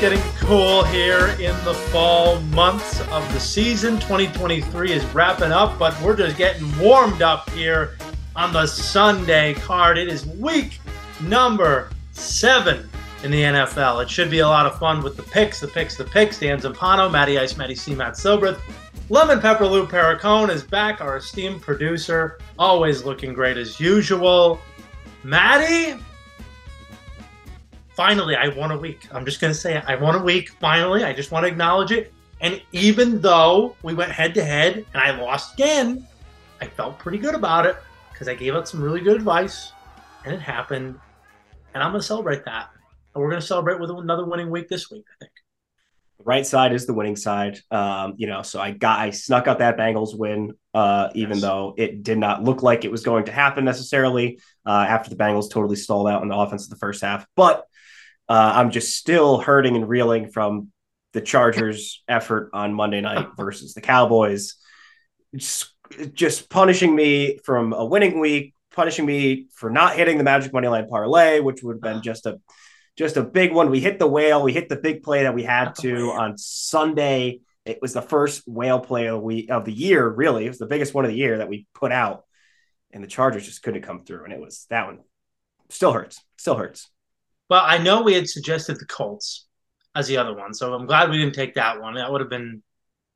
getting cool here in the fall months of the season. 2023 is wrapping up, but we're just getting warmed up here on the Sunday card. It is week number seven in the NFL. It should be a lot of fun with the picks, the picks, the picks. Dan Zampano, Matty Ice, Matty C, Matt Silbreth. Lemon Pepper Lou Perricone is back, our esteemed producer, always looking great as usual. Maddie, finally, I won a week. I'm just going to say it. I won a week. Finally, I just want to acknowledge it. And even though we went head to head and I lost again, I felt pretty good about it because I gave out some really good advice and it happened. And I'm going to celebrate that. And we're going to celebrate with another winning week this week, I think. The right side is the winning side. Um, you know, so I got I snuck out that Bengals win, uh, even yes. though it did not look like it was going to happen necessarily uh, after the Bengals totally stalled out in the offense in the first half. But uh, I'm just still hurting and reeling from the Chargers' effort on Monday night versus the Cowboys. Just, just punishing me from a winning week, punishing me for not hitting the Magic Money Line parlay, which would have been just a just a big one. We hit the whale. We hit the big play that we had to on Sunday. It was the first whale play of, we, of the year, really. It was the biggest one of the year that we put out, and the Chargers just couldn't come through. And it was that one. Still hurts. Still hurts. Well, I know we had suggested the Colts as the other one, so I'm glad we didn't take that one. That would have been,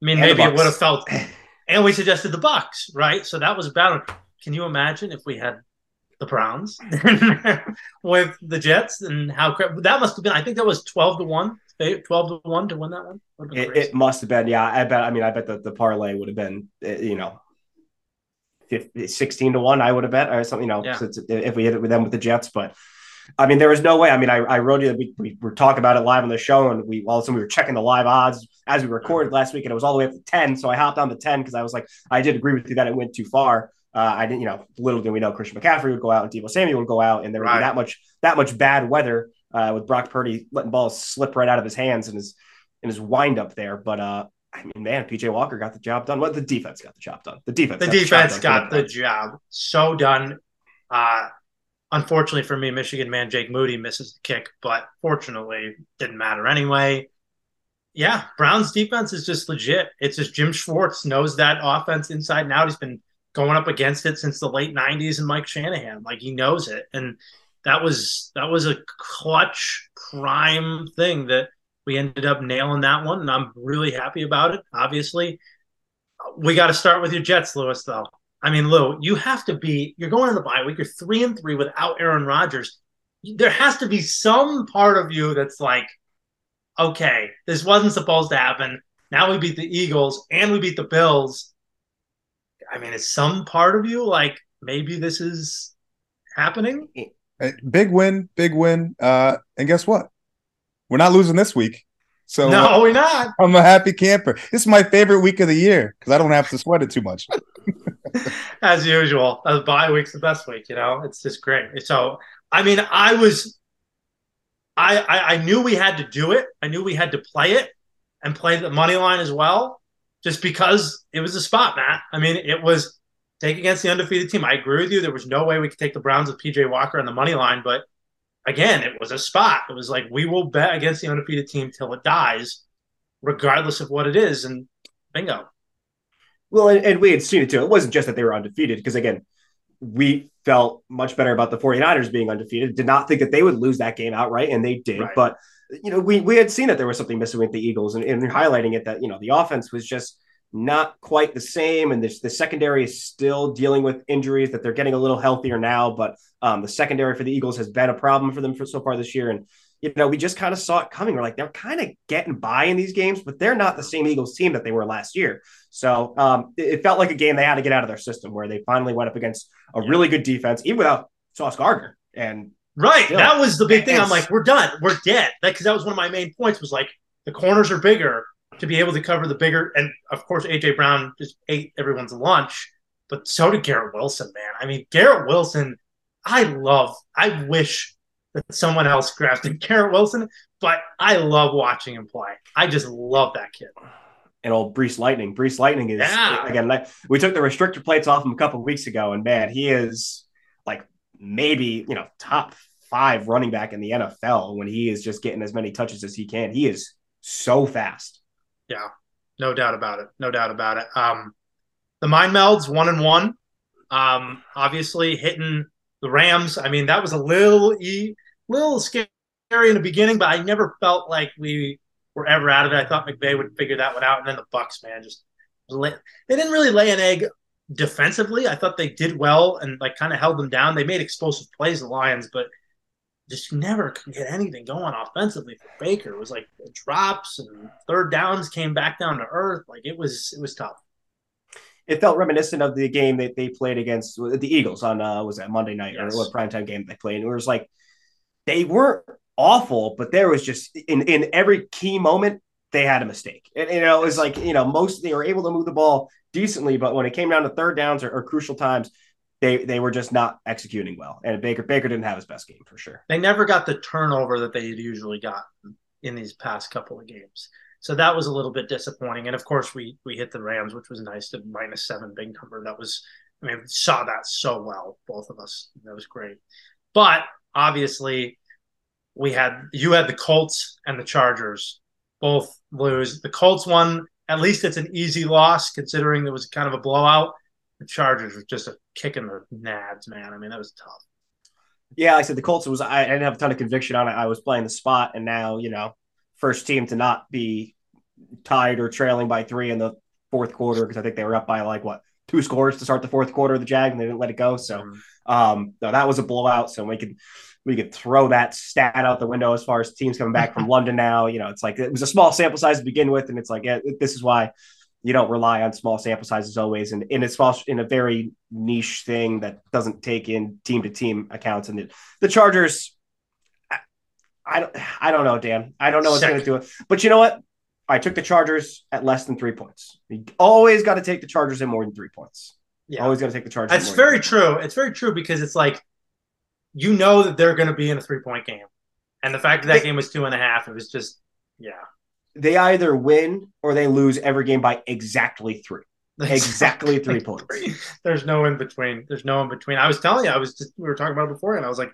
I mean, and maybe it would have felt. And we suggested the Bucks, right? So that was about. Can you imagine if we had the Browns with the Jets and how that must have been? I think that was twelve to one. 12 to 1 to win that one? It, it, must have been, yeah. I bet, I mean, I bet that the parlay would have been, eh, you know, 15, 16 to 1, I would have bet, or something, you know, yeah. if we hit it with them with the Jets. But I mean, there was no way. I mean, I, I wrote you. We, we were talking about it live on the show, and we all of a sudden we were checking the live odds as we recorded last week, and it was all the way up to ten. So I hopped on the ten because I was like, I did agree with you that it went too far. Uh, I didn't, you know, little did we know Christian McCaffrey would go out and Deebo Samuel would go out, and there would right. be that much that much bad weather uh, with Brock Purdy letting balls slip right out of his hands and his and his wind up there. But uh, I mean, man, PJ Walker got the job done. What well, the defense got the job done. The defense. The got defense the got the job so done. Uh, Unfortunately for me, Michigan man Jake Moody misses the kick, but fortunately, didn't matter anyway. Yeah, Brown's defense is just legit. It's just Jim Schwartz knows that offense inside and out. He's been going up against it since the late '90s, and Mike Shanahan, like he knows it, and that was that was a clutch prime thing that we ended up nailing that one, and I'm really happy about it. Obviously, we got to start with your Jets, Lewis. Though I mean, Lou, you have to be, you're going to the bye week, you're three and three without Aaron Rodgers. There has to be some part of you that's like, okay, this wasn't supposed to happen. Now we beat the Eagles and we beat the Bills. I mean, is some part of you like maybe this is happening? Big win, big win. Uh, and guess what? We're not losing this week. So no, we're not. I'm a happy camper. This is my favorite week of the year because I don't have to sweat it too much. as usual. The bye week's the best week, you know. It's just great. So, I mean, I was, I, I, I knew we had to do it. I knew we had to play it and play the money line as well, just because it was a spot, Matt. I mean, it was take against the undefeated team. I agree with you. There was no way we could take the Browns with PJ Walker on the money line, but again, it was a spot. It was like we will bet against the undefeated team till it dies, regardless of what it is, and bingo. Well, and, and we had seen it too. It wasn't just that they were undefeated, because again, we felt much better about the 49ers being undefeated. Did not think that they would lose that game outright, and they did. Right. But you know, we we had seen that there was something missing with the Eagles, and, and highlighting it that you know the offense was just not quite the same, and this the secondary is still dealing with injuries. That they're getting a little healthier now, but um, the secondary for the Eagles has been a problem for them for so far this year, and you know, we just kind of saw it coming. We're like, they're kind of getting by in these games, but they're not the same Eagles team that they were last year. So um, it, it, felt like a game they had to get out of their system where they finally went up against a yeah. really good defense, even without Sauce Gardner. And right, still, that was the big thing. I'm like, we're done, we're dead. Because that, that was one of my main points. Was like the corners are bigger to be able to cover the bigger, and of course AJ Brown just ate everyone's lunch, but so did Garrett Wilson. Man, I mean Garrett Wilson. I love. I wish that someone else drafted Garrett Wilson, but I love watching him play. I just love that kid. And old Breece Lightning. Breece Lightning is yeah. again. Like, we took the restrictor plates off him a couple of weeks ago, and man, he is like maybe you know top five running back in the NFL when he is just getting as many touches as he can. He is so fast. Yeah, no doubt about it. No doubt about it. Um, the mind melds one and one. Um, obviously hitting the Rams. I mean, that was a little e little scary in the beginning, but I never felt like we were ever out of it. I thought McVay would figure that one out, and then the Bucks, man, just lay, they didn't really lay an egg defensively. I thought they did well and like kind of held them down. They made explosive plays, the Lions, but just never could get anything going offensively for Baker. It was like drops and third downs came back down to earth. Like it was it was tough. It felt reminiscent of the game that they played against the Eagles on uh was that Monday night yes. or what primetime game they played. And it was like they weren't awful, but there was just in in every key moment they had a mistake. And you know, it was like, you know, most they were able to move the ball decently, but when it came down to third downs or, or crucial times, they they were just not executing well. And Baker Baker didn't have his best game for sure. They never got the turnover that they had usually got in these past couple of games. So that was a little bit disappointing. And of course, we we hit the Rams, which was nice to minus seven big number. That was I mean, saw that so well, both of us. That was great. But obviously, we had you had the Colts and the Chargers both lose. The Colts won. At least it's an easy loss considering it was kind of a blowout. The Chargers was just a kick in the nads, man. I mean, that was tough. Yeah, I said the Colts was. I didn't have a ton of conviction on it. I was playing the spot, and now you know, first team to not be tied or trailing by three in the fourth quarter because I think they were up by like what two scores to start the fourth quarter of the Jag, and they didn't let it go. So, mm-hmm. um, no, that was a blowout. So we could we could throw that stat out the window as far as teams coming back from London now. You know, it's like it was a small sample size to begin with, and it's like yeah, this is why you don't rely on small sample sizes always, and in a small in a very niche thing that doesn't take in team to team accounts. And the, the Chargers, I, I, don't, I don't know, Dan. I don't know what's going to do it, but you know what? I took the Chargers at less than three points. You always got to take the Chargers in more than three points. Yeah. Always got to take the Chargers. It's very true. It's very true because it's like you know that they're going to be in a three point game. And the fact that that they, game was two and a half, it was just, yeah. They either win or they lose every game by exactly three. Exactly three points. There's no in between. There's no in between. I was telling you, I was just, we were talking about it before, and I was like,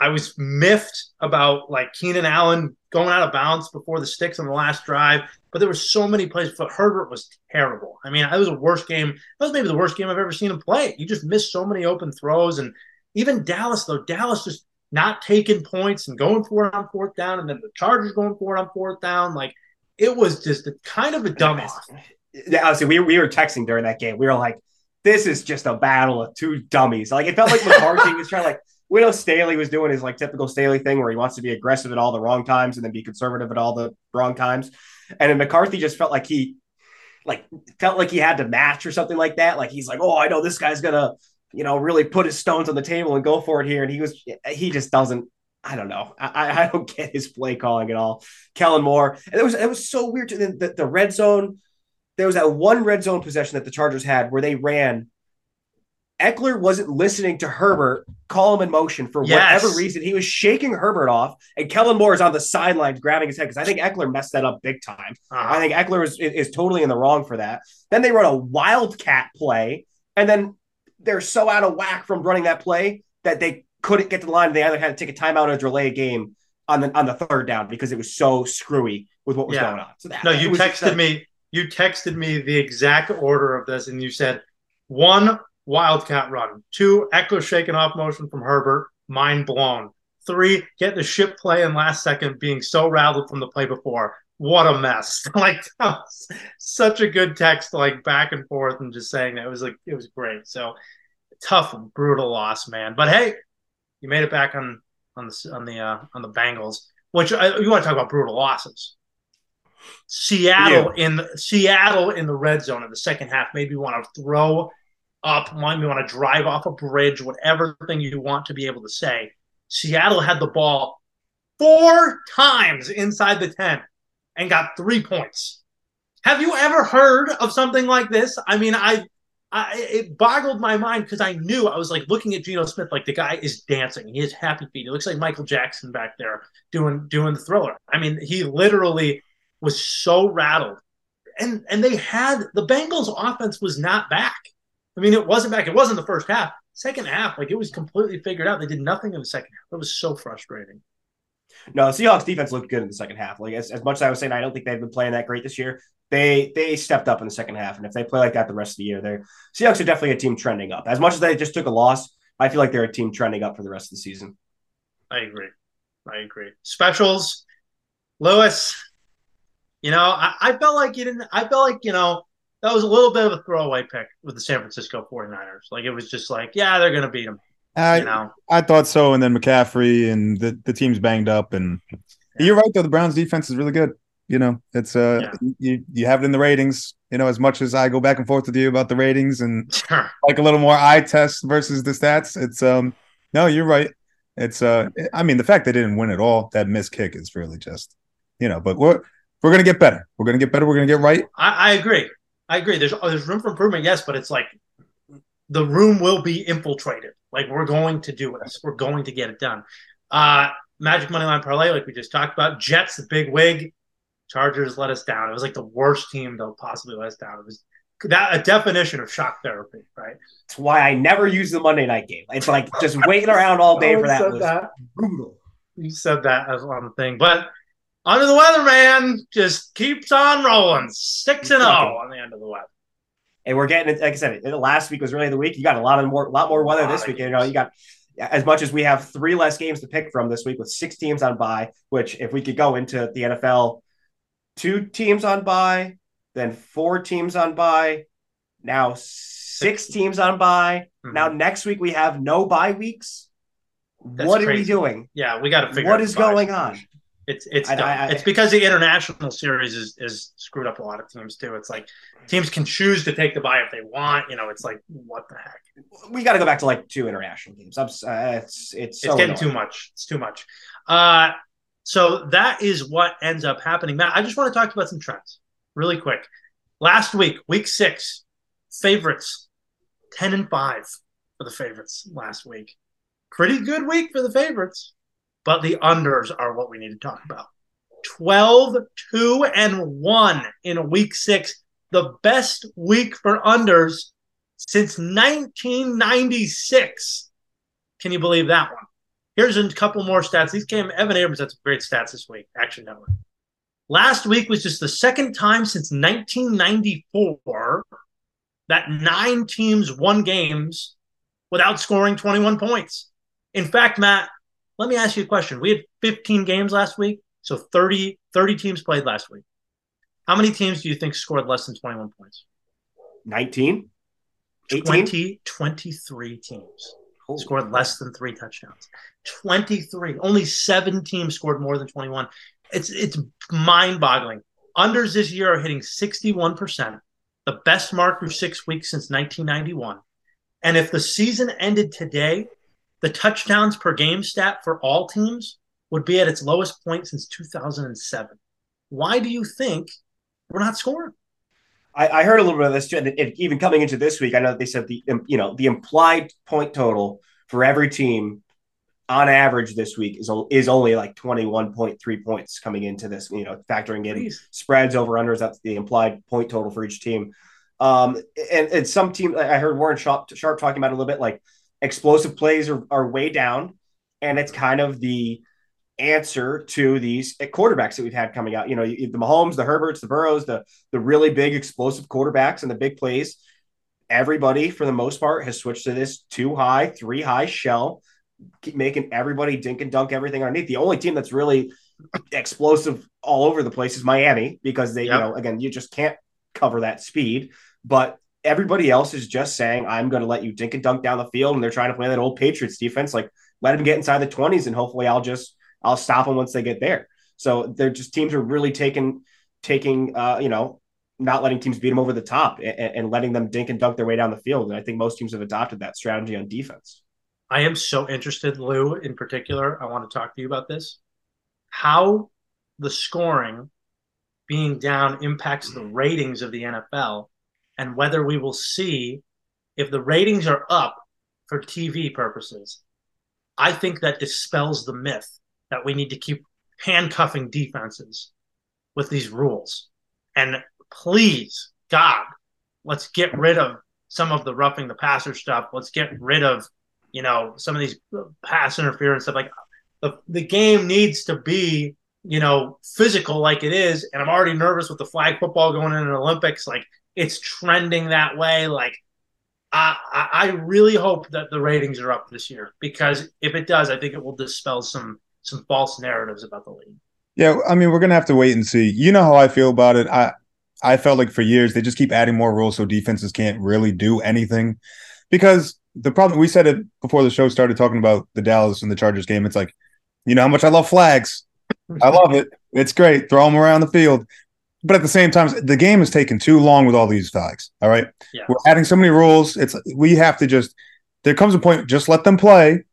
I was miffed about like Keenan Allen going out of bounds before the sticks on the last drive, but there were so many plays. But Herbert was terrible. I mean, it was a worst game. That was maybe the worst game I've ever seen him play. You just missed so many open throws, and even Dallas, though, Dallas just not taking points and going for it on fourth down, and then the Chargers going for it on fourth down. Like it was just a, kind of a dumb off. Yeah, honestly, we, we were texting during that game. We were like, this is just a battle of two dummies. Like it felt like McCarthy was trying to like we know Staley was doing his like typical Staley thing where he wants to be aggressive at all the wrong times and then be conservative at all the wrong times. And then McCarthy just felt like he like felt like he had to match or something like that. Like he's like, oh, I know this guy's gonna you know, really put his stones on the table and go for it here. And he was, he just doesn't. I don't know. I, I don't get his play calling at all. Kellen Moore, and it was it was so weird. To, the, the red zone, there was that one red zone possession that the Chargers had where they ran. Ekeler wasn't listening to Herbert call him in motion for yes. whatever reason. He was shaking Herbert off, and Kellen Moore is on the sidelines grabbing his head because I think Ekeler messed that up big time. Uh-huh. I think Ekeler is, is totally in the wrong for that. Then they run a wildcat play, and then they're so out of whack from running that play that they couldn't get to the line. They either had to take a timeout or delay a game on the on the third down because it was so screwy with what was yeah. going on. So that, no, you texted me. You texted me the exact order of this, and you said one wildcat run, two Ekeler shaking off motion from Herbert, mind blown. Three, get the ship play in last second, being so rattled from the play before. What a mess! like such a good text, like back and forth, and just saying that it was like it was great. So tough, brutal loss, man. But hey, you made it back on on the on the uh, on the Bengals. Which uh, you want to talk about brutal losses? Seattle yeah. in the, Seattle in the red zone in the second half made me want to throw up, me want to drive off a bridge, whatever thing you want to be able to say. Seattle had the ball four times inside the 10 and got three points. Have you ever heard of something like this? I mean, I I, it boggled my mind because I knew I was like looking at Geno Smith, like the guy is dancing. He has happy feet. He looks like Michael Jackson back there doing doing the thriller. I mean, he literally was so rattled, and and they had the Bengals' offense was not back. I mean, it wasn't back. It wasn't the first half. Second half, like it was completely figured out. They did nothing in the second half. It was so frustrating. No, the Seahawks defense looked good in the second half. Like as, as much as I was saying, I don't think they've been playing that great this year. They they stepped up in the second half, and if they play like that the rest of the year, they're Seahawks are definitely a team trending up. As much as they just took a loss, I feel like they're a team trending up for the rest of the season. I agree. I agree. Specials, Lewis. You know, I, I felt like you didn't. I felt like you know that was a little bit of a throwaway pick with the San Francisco 49ers. Like it was just like, yeah, they're going to beat them. I, you know? I thought so. And then McCaffrey and the, the team's banged up. And yeah. you're right, though. The Browns defense is really good. You know, it's uh, yeah. you you have it in the ratings. You know, as much as I go back and forth with you about the ratings and sure. like a little more eye test versus the stats, it's um, no, you're right. It's uh, I mean, the fact they didn't win at all, that missed kick is really just, you know, but we're we're gonna get better. We're gonna get better. We're gonna get right. I, I agree. I agree. There's there's room for improvement, yes, but it's like the room will be infiltrated. Like we're going to do this. We're going to get it done. Uh Magic Money Line Parlay, like we just talked about. Jets, the big wig. Chargers let us down. It was like the worst team to possibly let us down. It was that a definition of shock therapy, right? That's why I never use the Monday night game. It's like just waiting around all day for that was that. brutal. You said that as one thing, but under the weather, man, just keeps on rolling. Six and zero oh on the end of the weather. And we're getting, it like I said, last week was really the week. You got a lot of more, lot more weather this week. You know, you got as much as we have three less games to pick from this week with six teams on bye. Which, if we could go into the NFL, two teams on bye, then four teams on bye, now six teams on bye. Mm-hmm. Now next week we have no bye weeks. That's what crazy. are we doing? Yeah, we got to figure. What is going on? It's it's I, I, it's because the international series is is screwed up a lot of teams too. It's like teams can choose to take the bye if they want. You know, it's like what the heck. We got to go back to like two international games. I'm, uh, it's it's so it's getting annoying. too much. It's too much. Uh, so that is what ends up happening. Matt, I just want to talk about some trends really quick. Last week, week six, favorites ten and five for the favorites last week. Pretty good week for the favorites but the unders are what we need to talk about. 12, 2, and 1 in week six, the best week for unders since 1996. Can you believe that one? Here's a couple more stats. These came, Evan Abrams had some great stats this week. Actually, no. Last week was just the second time since 1994 that nine teams won games without scoring 21 points. In fact, Matt, let me ask you a question. We had 15 games last week, so 30, 30 teams played last week. How many teams do you think scored less than 21 points? 19? 20, 23 teams Holy scored God. less than three touchdowns. 23. Only seven teams scored more than 21. It's it's mind-boggling. Unders this year are hitting 61%, the best mark through six weeks since 1991. And if the season ended today, the touchdowns per game stat for all teams would be at its lowest point since 2007. Why do you think we're not scoring? I, I heard a little bit of this too, and it, even coming into this week, I know that they said the you know the implied point total for every team on average this week is is only like 21.3 points coming into this, you know, factoring in spreads over unders. That's the implied point total for each team. Um, and, and some team, I heard Warren Sharp, Sharp talking about a little bit like explosive plays are, are way down, and it's kind of the answer to these quarterbacks that we've had coming out. You know, the Mahomes, the Herberts, the Burrows, the the really big explosive quarterbacks and the big plays. Everybody, for the most part, has switched to this two high, three high shell, making everybody dink and dunk everything underneath. The only team that's really explosive all over the place is Miami because they, yep. you know, again, you just can't cover that speed. But everybody else is just saying, I'm going to let you dink and dunk down the field. And they're trying to play that old Patriots defense. Like, let them get inside the 20s and hopefully I'll just, I'll stop them once they get there. So they're just teams are really taking, taking, uh, you know, not letting teams beat them over the top and, and letting them dink and dunk their way down the field. And I think most teams have adopted that strategy on defense. I am so interested, Lou, in particular. I want to talk to you about this. How the scoring being down impacts the ratings of the NFL and whether we will see if the ratings are up for TV purposes. I think that dispels the myth that we need to keep handcuffing defenses with these rules. And please, God, let's get rid of some of the roughing the passer stuff. Let's get rid of, you know, some of these pass interference stuff. Like the, the game needs to be, you know, physical like it is. And I'm already nervous with the flag football going in the Olympics. Like it's trending that way. Like I, I really hope that the ratings are up this year because if it does, I think it will dispel some some false narratives about the league. Yeah, I mean, we're gonna have to wait and see. You know how I feel about it. I I felt like for years they just keep adding more rules so defenses can't really do anything. Because the problem we said it before the show started talking about the Dallas and the Chargers game. It's like, you know how much I love flags. I love it. It's great. Throw them around the field. But at the same time, the game is taking too long with all these flags. All right. Yeah. We're adding so many rules. It's we have to just there comes a point, just let them play.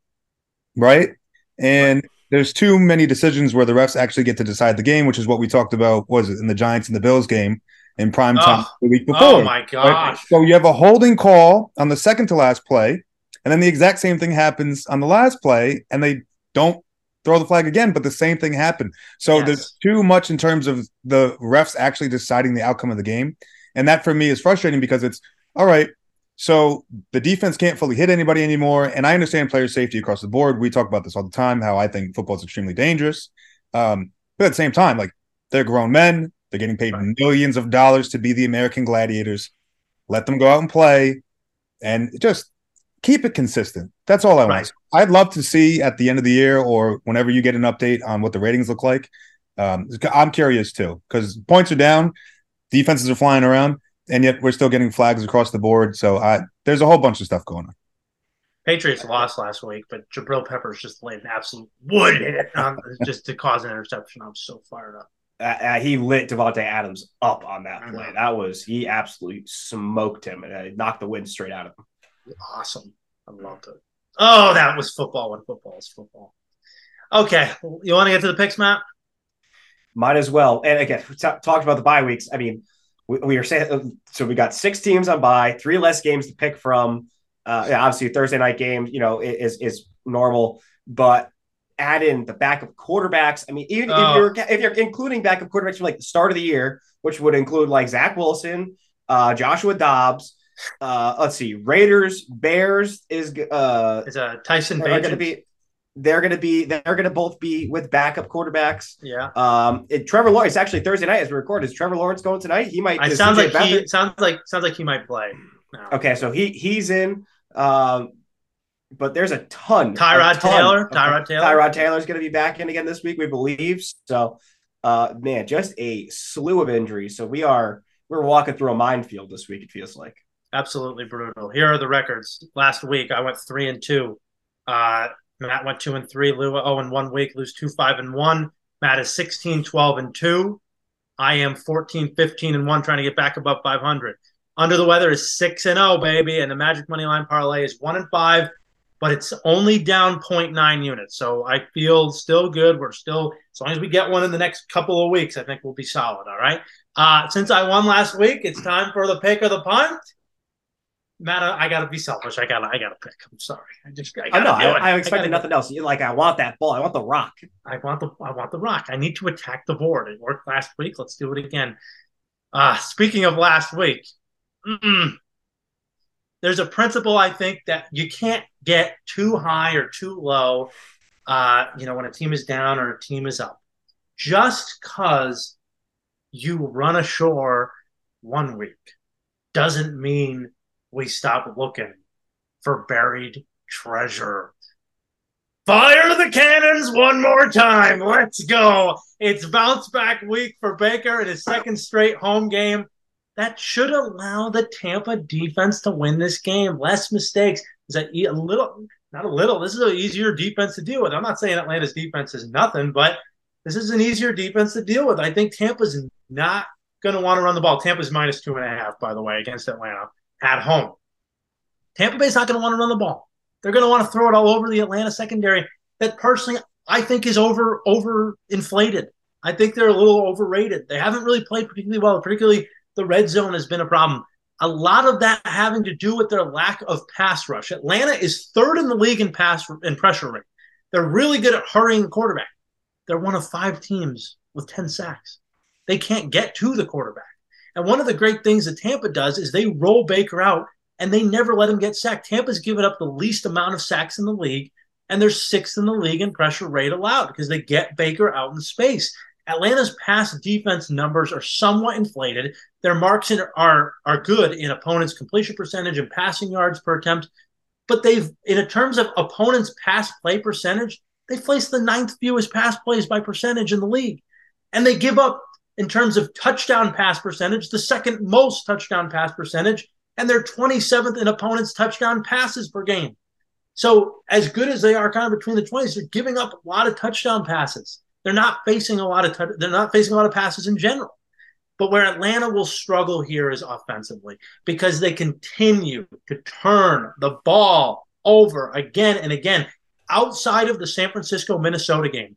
Right. And right there's too many decisions where the refs actually get to decide the game, which is what we talked about. Was it in the Giants and the Bills game in prime time oh, the week before? Oh my gosh! Right? So you have a holding call on the second to last play, and then the exact same thing happens on the last play, and they don't throw the flag again, but the same thing happened. So yes. there's too much in terms of the refs actually deciding the outcome of the game, and that for me is frustrating because it's all right. So the defense can't fully hit anybody anymore. And I understand player safety across the board. We talk about this all the time, how I think football is extremely dangerous. Um, but at the same time, like they're grown men, they're getting paid right. millions of dollars to be the American gladiators. Let them go out and play and just keep it consistent. That's all I right. want. I'd love to see at the end of the year or whenever you get an update on what the ratings look like. Um, I'm curious too, because points are down, defenses are flying around and yet we're still getting flags across the board. So I, there's a whole bunch of stuff going on. Patriots lost last week, but Jabril Peppers just laid an absolute wood hit um, just to cause an interception. I'm so fired up. Uh, uh, he lit Davante Adams up on that play. That was he absolutely smoked him and uh, knocked the wind straight out of him. Awesome, I loved it. Oh, that was football when football is football. Okay, you want to get to the picks, Matt? Might as well. And again, t- talked about the bye weeks. I mean, we, we are saying so we got six teams on bye three less games to pick from. Uh, yeah, obviously Thursday night game, you know, is is normal, but add in the backup quarterbacks. I mean, even oh. if you're if you're including backup quarterbacks from like the start of the year, which would include like Zach Wilson, uh, Joshua Dobbs. Uh, let's see, Raiders, Bears is uh, is a Tyson Bagent. going to be they're going to be they're going to both be with backup quarterbacks. Yeah. Um. It, Trevor Lawrence actually Thursday night as we record is Trevor Lawrence going tonight? He might. It sounds like he sounds like sounds like he might play. No. Okay, so he he's in. Um. But there's a ton. Tyrod a ton Taylor. Tyrod Taylor. Tyrod Taylor's going to be back in again this week, we believe. So, uh, man, just a slew of injuries. So we are we're walking through a minefield this week. It feels like absolutely brutal. Here are the records. Last week I went three and two. Uh, Matt went two and three. Lou oh and one week, lose two, five and one. Matt is 16, 12 and two. I am 14, 15 and one, trying to get back above 500. Under the weather is six and oh, baby. And the Magic Money Line parlay is one and five, but it's only down 0.9 units. So I feel still good. We're still, as long as we get one in the next couple of weeks, I think we'll be solid. All right. Uh, since I won last week, it's time for the pick of the punt. Matt, I gotta be selfish. I gotta, I gotta pick. I'm sorry. I just, I, gotta I know. I, I, expected I nothing else. You're like, I want that ball. I want the rock. I want the, I want the rock. I need to attack the board. It worked last week. Let's do it again. Uh, speaking of last week, there's a principle I think that you can't get too high or too low. Uh, you know, when a team is down or a team is up, just because you run ashore one week doesn't mean we stop looking for buried treasure. Fire the cannons one more time. Let's go. It's bounce back week for Baker in his second straight home game. That should allow the Tampa defense to win this game. Less mistakes. Is that a little, not a little, this is an easier defense to deal with. I'm not saying Atlanta's defense is nothing, but this is an easier defense to deal with. I think Tampa's not going to want to run the ball. Tampa's minus two and a half, by the way, against Atlanta at home. Tampa Bay's not going to want to run the ball. They're going to want to throw it all over the Atlanta secondary. That personally, I think is over over inflated. I think they're a little overrated. They haven't really played particularly well. Particularly the red zone has been a problem. A lot of that having to do with their lack of pass rush. Atlanta is third in the league in pass and pressure rate. They're really good at hurrying the quarterback. They're one of five teams with 10 sacks. They can't get to the quarterback. And one of the great things that Tampa does is they roll Baker out and they never let him get sacked. Tampa's given up the least amount of sacks in the league, and they're sixth in the league in pressure rate allowed because they get Baker out in space. Atlanta's pass defense numbers are somewhat inflated. Their marks in, are are good in opponents' completion percentage and passing yards per attempt, but they've in terms of opponents' pass play percentage, they place the ninth fewest pass plays by percentage in the league, and they give up in terms of touchdown pass percentage the second most touchdown pass percentage, and they're 27th in opponents' touchdown passes per game. So as good as they are, kind of between the 20s, they're giving up a lot of touchdown passes. They're not facing a lot of t- they're not facing a lot of passes in general. But where Atlanta will struggle here is offensively because they continue to turn the ball over again and again. Outside of the San Francisco Minnesota game,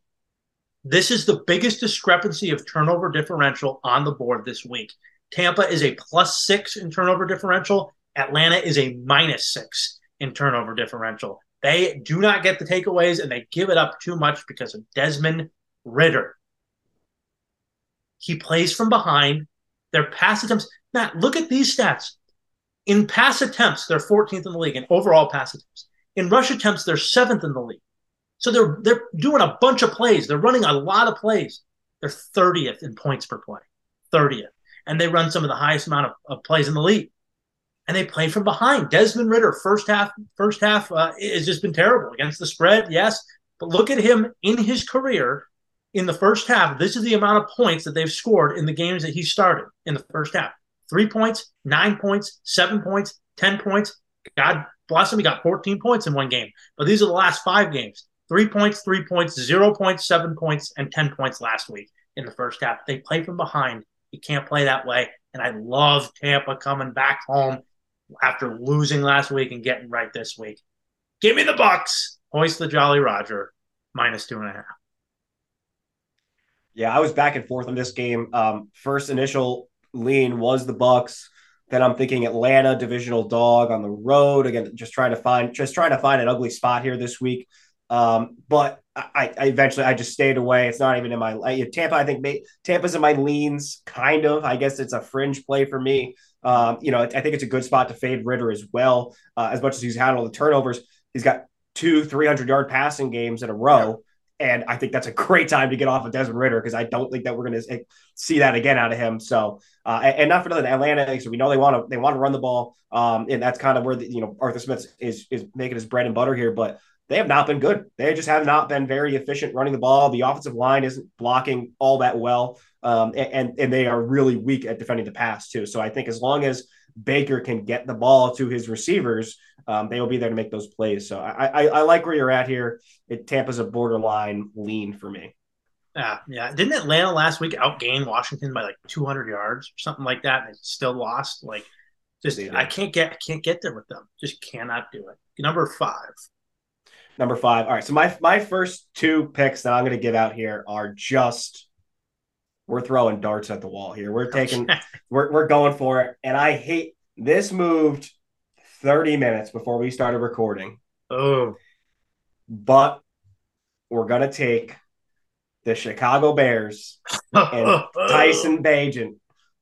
this is the biggest discrepancy of turnover differential on the board this week. Tampa is a plus six in turnover differential. Atlanta is a minus six in turnover differential. They do not get the takeaways and they give it up too much because of Desmond Ridder. He plays from behind. Their pass attempts. Matt, look at these stats. In pass attempts, they're 14th in the league in overall pass attempts. In rush attempts, they're seventh in the league. So they're they're doing a bunch of plays. They're running a lot of plays. They're 30th in points per play. 30th. And they run some of the highest amount of, of plays in the league. And they play from behind. Desmond Ridder, first half, first half uh, has just been terrible against the spread, yes. But look at him in his career in the first half, this is the amount of points that they've scored in the games that he started in the first half. Three points, nine points, seven points, 10 points. God bless him, he got 14 points in one game. But these are the last five games. Three points, three points, zero points, seven points, and 10 points last week in the first half. They play from behind. You can't play that way. And I love Tampa coming back home after losing last week and getting right this week. Give me the Bucks. Hoist the Jolly Roger, minus two and a half. Yeah, I was back and forth on this game. Um, first initial lean was the Bucks. Then I'm thinking Atlanta divisional dog on the road again, just trying to find just trying to find an ugly spot here this week. Um, but I, I, eventually I just stayed away. It's not even in my I, Tampa. I think may, Tampa's in my leans, kind of. I guess it's a fringe play for me. Um, you know, I think it's a good spot to fade Ridder as well. Uh, as much as he's had all the turnovers, he's got two 300 yard passing games in a row. And I think that's a great time to get off of Desmond Ridder because I don't think that we're going to see that again out of him. So, uh, and not for nothing, Atlanta. So we know they want to they want to run the ball, um, and that's kind of where the, you know Arthur Smith is is making his bread and butter here. But they have not been good. They just have not been very efficient running the ball. The offensive line isn't blocking all that well, um, and and they are really weak at defending the pass too. So I think as long as Baker can get the ball to his receivers, um, they will be there to make those plays. So I, I, I like where you're at here. It Tampa's a borderline lean for me. Yeah, yeah. Didn't Atlanta last week outgain Washington by like 200 yards or something like that, and still lost? Like, just I can't get I can't get there with them. Just cannot do it. Number five. Number five. All right. So my my first two picks that I'm going to give out here are just we're throwing darts at the wall here. We're taking, we're, we're going for it. And I hate this moved 30 minutes before we started recording. Oh. But we're going to take the Chicago Bears and Tyson Bagent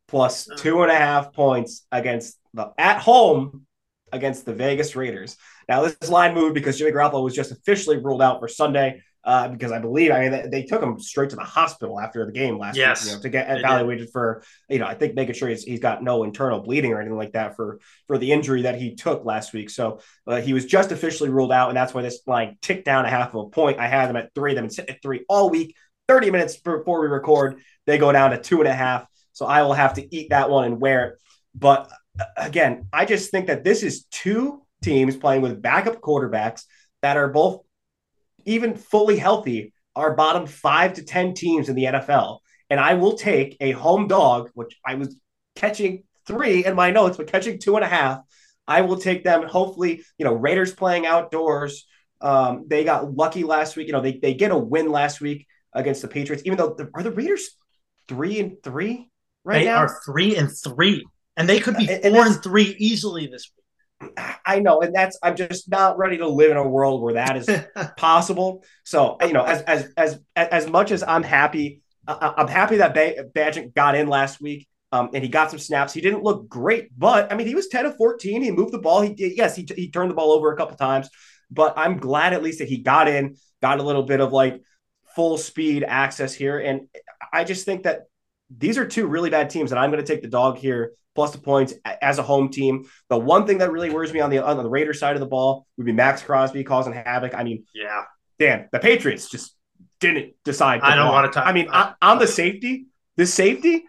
plus two and a half points against the at home against the Vegas Raiders. Now this line moved because Jimmy Garoppolo was just officially ruled out for Sunday uh, because I believe I mean they, they, took him straight to the hospital after the game last yes, week, you know, to get evaluated for you know I think making sure he's, he's got no internal bleeding or anything like that for for the injury that he took last week. So uh, he was just officially ruled out, and that's why this line ticked down a half of a point. I had them at three, them at three all week. Thirty minutes before we record, they go down to two and a half. So I will have to eat that one and wear it. But uh, again, I just think that this is two teams playing with backup quarterbacks that are both even fully healthy, are bottom five to 10 teams in the NFL. And I will take a home dog, which I was catching three in my notes, but catching two and a half. I will take them. Hopefully, you know, Raiders playing outdoors. Um, they got lucky last week. You know, they, they get a win last week against the Patriots, even though the, are the Raiders three and three right they now? are three and three, and they could be and, four and, and three easily this week. I know, and that's I'm just not ready to live in a world where that is possible. So you know, as as as as much as I'm happy, I'm happy that Bagent got in last week. um, and he got some snaps. He didn't look great, but I mean, he was 10 of 14. He moved the ball. He did, yes, he, he turned the ball over a couple times, but I'm glad at least that he got in, got a little bit of like full speed access here. And I just think that these are two really bad teams, and I'm going to take the dog here plus the points as a home team. The one thing that really worries me on the on the Raiders side of the ball would be Maxx Crosby causing havoc. I mean, yeah, damn, the Patriots just didn't decide. I don't want to talk. I mean, I, on the safety, the safety,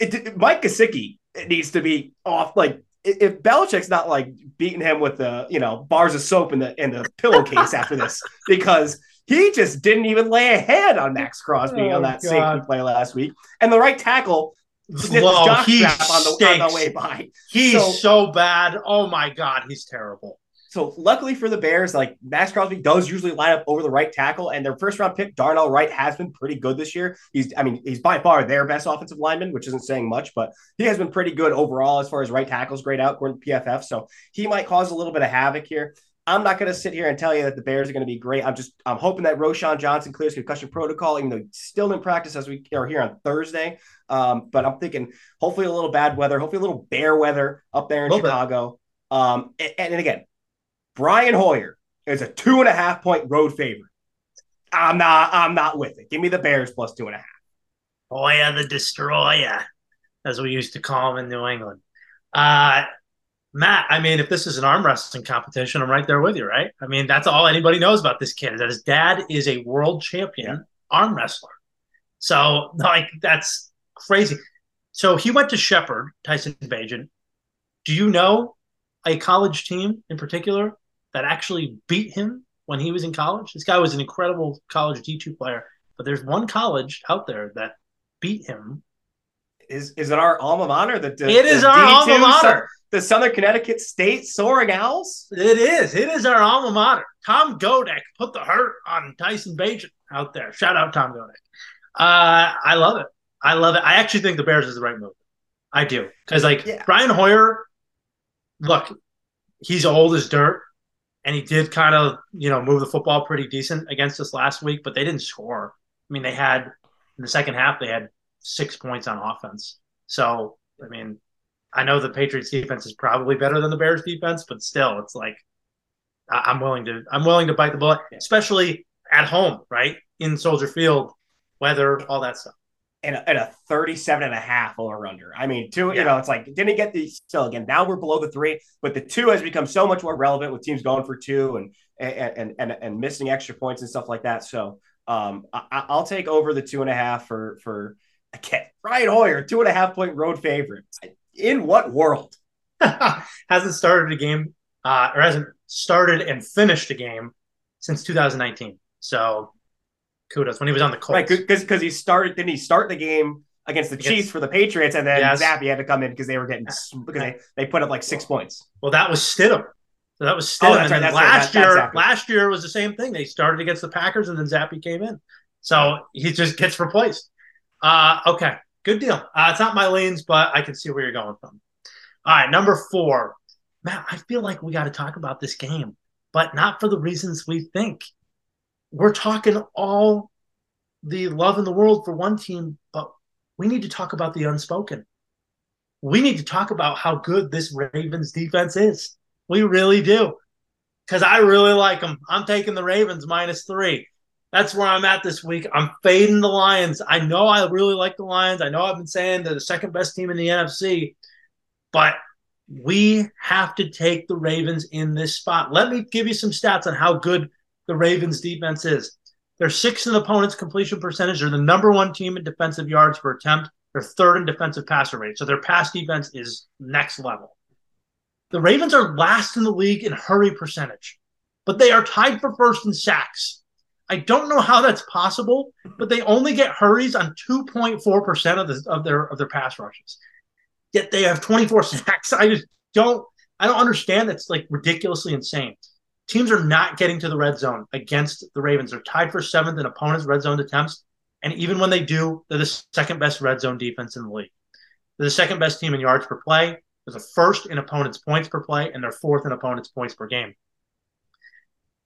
it, it, Mike Gesicki needs to be off. Like if Belichick's not like beating him with the you know bars of soap in the in the pillowcase after this because he just didn't even lay a hand on Maxx Crosby oh, on that God. safety play last week, and the right tackle He on the, on the way by. He's so, so bad. Oh my God, he's terrible. So luckily for the Bears, like Maxx Crosby does usually line up over the right tackle, and their first round pick Darnell Wright has been pretty good this year. He's, I mean, he's by far their best offensive lineman, which isn't saying much, but he has been pretty good overall as far as right tackles grade out according to PFF. So he might cause a little bit of havoc here. I'm not going to sit here and tell you that the Bears are going to be great. I'm just I'm hoping that Roschon Johnson clears concussion protocol, even though he's still in practice as we are here on Thursday. Um, but I'm thinking hopefully a little bad weather, hopefully a little bear weather up there in Chicago. Um, and, and again, Brian Hoyer is a two and a half point road favorite. I'm not I'm not with it. Give me the Bears plus two and a half. Hoyer the Destroyer, as we used to call him in New England. Uh, Matt, I mean, if this is an arm wrestling competition, I'm right there with you, right? I mean, that's all anybody knows about this kid is that his dad is a world champion yeah. arm wrestler. So, like, that's crazy. So he went to Shepherd, Tyson Bagent. Do you know a college team in particular that actually beat him when he was in college? This guy was an incredible college D2 player, but there's one college out there that beat him. Is is it our alma mater? The, the it is our D2 alma mater the Southern Connecticut State Soaring Owls? It is. It is our alma mater. Tom Godek put the hurt on Tyson Bagent out there. Shout out Tom Godek. Uh, I love it. I love it. I actually think the Bears is the right move. I do. Because, like, yeah. Brian Hoyer, look, he's old as dirt. And he did kind of, you know, move the football pretty decent against us last week, but they didn't score. I mean, they had in the second half, they had six points on offense. So, I mean, I know the Patriots defense is probably better than the Bears defense, but still, it's like I- am willing to I'm willing to bite the bullet, especially at home, right in Soldier Field, weather, all that stuff. And a, and a 37 and a half over under. I mean, two, yeah. you know, it's like didn't get the still again. Now we're below the three, but the two has become so much more relevant with teams going for two and and and and, missing extra points and stuff like that. So um, I, will take over the two and a half for for again Brian Hoyer, two and a half point road favorite in what world? hasn't started a game uh, or hasn't started and finished a game since 2019. So kudos when he was on the Colts. Right, because because he started didn't he start the game against the against, Chiefs for the Patriots and then yes. Zappe had to come in because they were getting because they, they put up like six points. Well, that was Stidham. So that was Stidham. Oh, right, last right, that, year, last year was the same thing. They started against the Packers and then Zappe came in. So he just gets replaced. Uh, okay. Good deal. Uh, it's not my lanes, but I can see where you're going from. All right, number four. Matt, I feel like we got to talk about this game, but not for the reasons we think. We're talking all the love in the world for one team, but we need to talk about the unspoken. We need to talk about how good this Ravens defense is. We really do. Because I really like them. I'm taking the Ravens minus three that's where I'm at this week. I'm fading the Lions. I know I really like the Lions. I know I've been saying they're the second best team in the NFC, but we have to take the Ravens in this spot. Let me give you some stats on how good the Ravens defense is. They're sixth in opponent's completion percentage. They're the number one team in defensive yards per attempt. They're third in defensive passer rate. So their pass defense is next level. The Ravens are last in the league in hurry percentage, but they are tied for first in sacks. I don't know how that's possible, but they only get hurries on 2.4% of, the, of their of their pass rushes. Yet they have 24 sacks. I just don't I don't understand that's like ridiculously insane. Teams are not getting to the red zone against the Ravens. They're tied for seventh in opponents' red zone attempts. And even when they do, they're the second best red zone defense in the league. They're the second best team in yards per play. They're the first in opponents' points per play, and they're fourth in opponents' points per game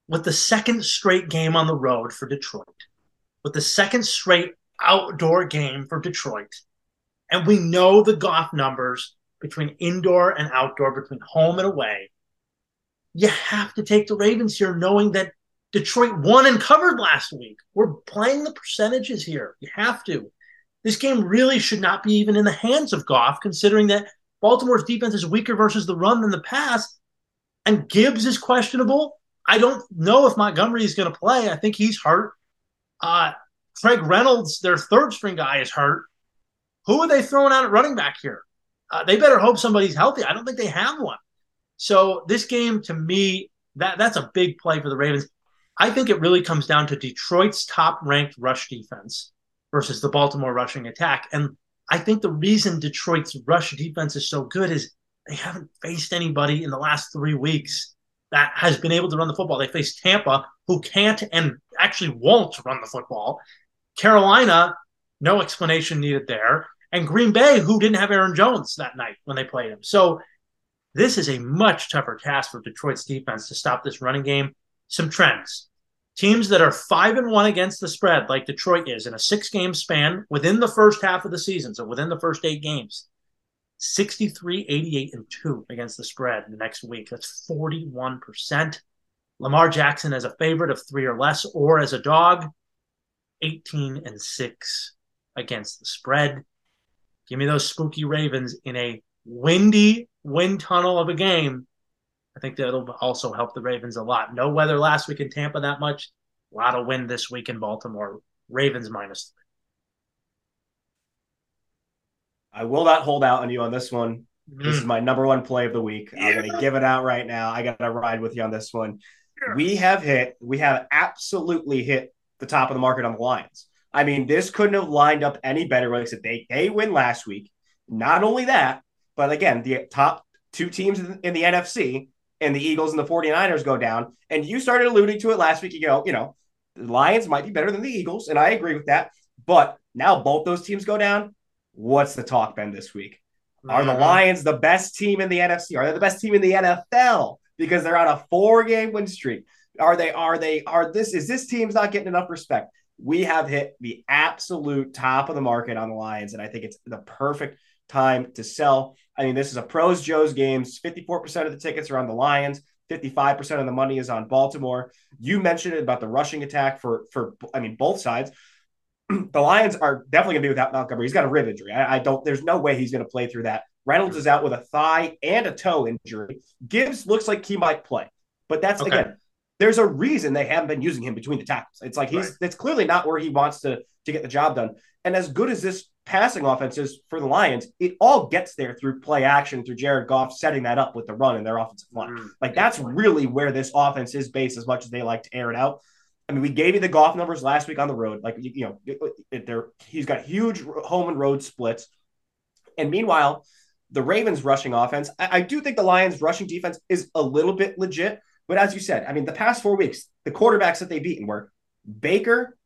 with the second straight game on the road for Detroit, with the second straight outdoor game for Detroit, and we know the Goff numbers between indoor and outdoor, between home and away. You have to take the Ravens here, knowing that Detroit won and covered last week. We're playing the percentages here. You have to. This game really should not be even in the hands of Goff, considering that Baltimore's defense is weaker versus the run than the pass. And Gibbs is questionable. I don't know if Montgomery is going to play. I think he's hurt. Uh, Craig Reynolds, their third string guy, is hurt. Who are they throwing out at running back here? Uh, they better hope somebody's healthy. I don't think they have one. So this game, to me, that that's a big play for the Ravens. I think it really comes down to Detroit's top-ranked rush defense versus the Baltimore rushing attack. And I think the reason Detroit's rush defense is so good is they haven't faced anybody in the last three weeks that has been able to run the football. They faced Tampa, who can't and actually won't run the football. Carolina, no explanation needed there. And Green Bay, who didn't have Aaron Jones that night when they played him. So this is a much tougher task for Detroit's defense to stop this running game. Some trends. Teams that are five and one against the spread, like Detroit is, in a six game span within the first half of the season, so within the first eight games, 63, 88, and 2 against the spread the next week. That's 41%. Lamar Jackson as a favorite of three or less, or as a dog, 18 and 6 against the spread. Give me those spooky Ravens in a windy wind tunnel of a game. I think that'll also help the Ravens a lot. No weather last week in Tampa that much. A lot of wind this week in Baltimore. Ravens minus three. I will not hold out on you on this one. Mm. This is mm. my number one play of the week. Yeah. I'm going to give it out right now. I got to ride with you on this one. Yes. We have hit, we have absolutely hit the top of the market on the Lions. I mean, this couldn't have lined up any better. Like I said, they, they win last week. Not only that, but again, the top two teams in the NFC and the Eagles and the 49ers go down. And you started alluding to it last week. You go, you know, the Lions might be better than the Eagles. And I agree with that. But now both those teams go down. What's the talk been this week? Are the mm-hmm. Lions the best team in the NFC? Are they the best team in the NFL because they're on a four-game win streak? Are they? Are they? Are this? Is this team's not getting enough respect? We have hit the absolute top of the market on the Lions, and I think it's the perfect time to sell. I mean, this is a pros Joe's games. Fifty-four percent of the tickets are on the Lions. 55% of the money is on Baltimore. You mentioned it about the rushing attack for for I mean both sides. the Lions are definitely going to be without Montgomery. He's got a rib injury. I, I don't. There's no way he's going to play through that. Reynolds is out with a thigh and a toe injury. Gibbs looks like he might play, but that's okay. again. There's a reason they haven't been using him between the tackles. It's like he's. Right. It's clearly not where he wants to to get the job done. And as good as this passing offense is for the Lions, it all gets there through play action, through Jared Goff setting that up with the run in their offensive line. Mm, like that's really where this offense is based, as much as they like to air it out. I mean, we gave you the Goff numbers last week on the road. Like, you know, it, it, he's got huge home and road splits. And meanwhile, the Ravens rushing offense, I, I, do think the Lions rushing defense is a little bit legit. But as you said, I mean, the past four weeks, the quarterbacks that they've beaten were Baker,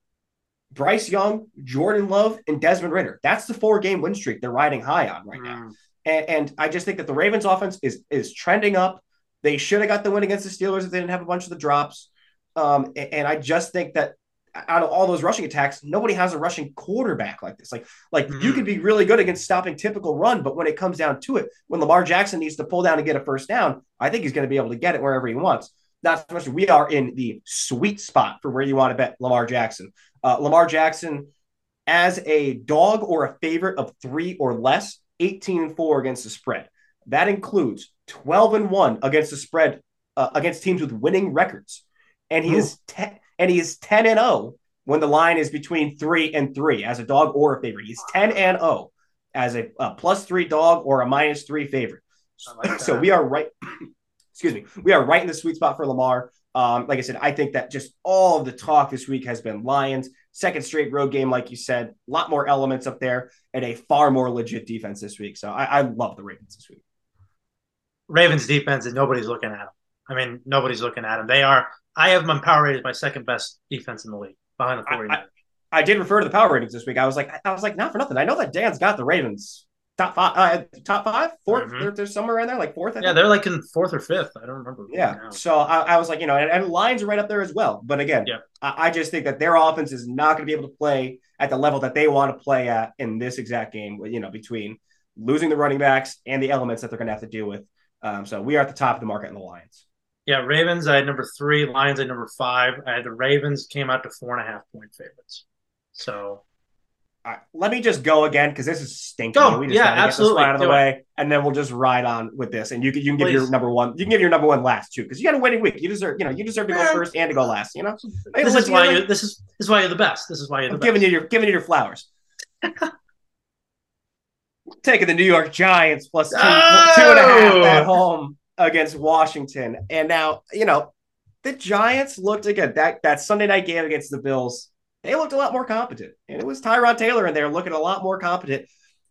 Bryce Young, Jordan Love, and Desmond Ridder. That's the four game win streak they're riding high on right mm. now. And, and I just think that the Ravens offense is is trending up. They should have got the win against the Steelers if they didn't have a bunch of the drops. Um, and I just think that out of all those rushing attacks, nobody has a rushing quarterback like this. Like, like mm-hmm. you could be really good against stopping typical run, but when it comes down to it, when Lamar Jackson needs to pull down and get a first down, I think he's going to be able to get it wherever he wants. Not so much. We are in the sweet spot for where you want to bet Lamar Jackson. Uh, Lamar Jackson as a dog or a favorite of three or less, 18 and four against the spread. That includes 12 and one against the spread uh, against teams with winning records and he Ooh. is ten, and he is ten and zero oh when the line is between three and three as a dog or a favorite. He's ten and zero as a, a plus three dog or a minus three favorite. Like so we are right. excuse me. We are right in the sweet spot for Lamar. Um, like I said, I think that just all of the talk this week has been Lions. Second straight road game, like you said, a lot more elements up there and a far more legit defense this week. So I, I love the Ravens this week. Ravens defense, and nobody's looking at them. I mean, nobody's looking at them. They are I have my power rated my second best defense in the league behind the 49ers. I, I, I, did refer to the power ratings this week. I was like, I was like, not for nothing. I know that Dan's got the Ravens top five, uh, top five, 4th mm-hmm. they're, they're, somewhere in there, like fourth. yeah, they're like in fourth or fifth. I don't remember. Yeah. So I, I, was like, you know, and, and lines are right up there as well. But again, yeah. I, I just think that their offense is not going to be able to play at the level that they want to play at in this exact game. You know, between losing the running backs and the elements that they're going to have to deal with. Um, so we are at the top of the market in the Lions. Yeah, Ravens. I had number three. Lions. I had number five. I had the Ravens came out to four and a half point favorites. So right, let me just go again because this is stinking. Go. We just yeah, absolutely. out of the Do way, it. and then we'll just ride on with this. And you can you can give your number one. You can give your number one last too because you got a winning week. You deserve you know you deserve to go first and to go last. You know this is why you this is this is why you're the best. This is why you're the I'm best. giving you your giving you your flowers. Taking the New York Giants plus two, oh! two and a half at oh! home against Washington, and now you know the Giants looked again that that Sunday night game against the Bills they looked a lot more competent. And it was Tyrod Taylor in there looking a lot more competent.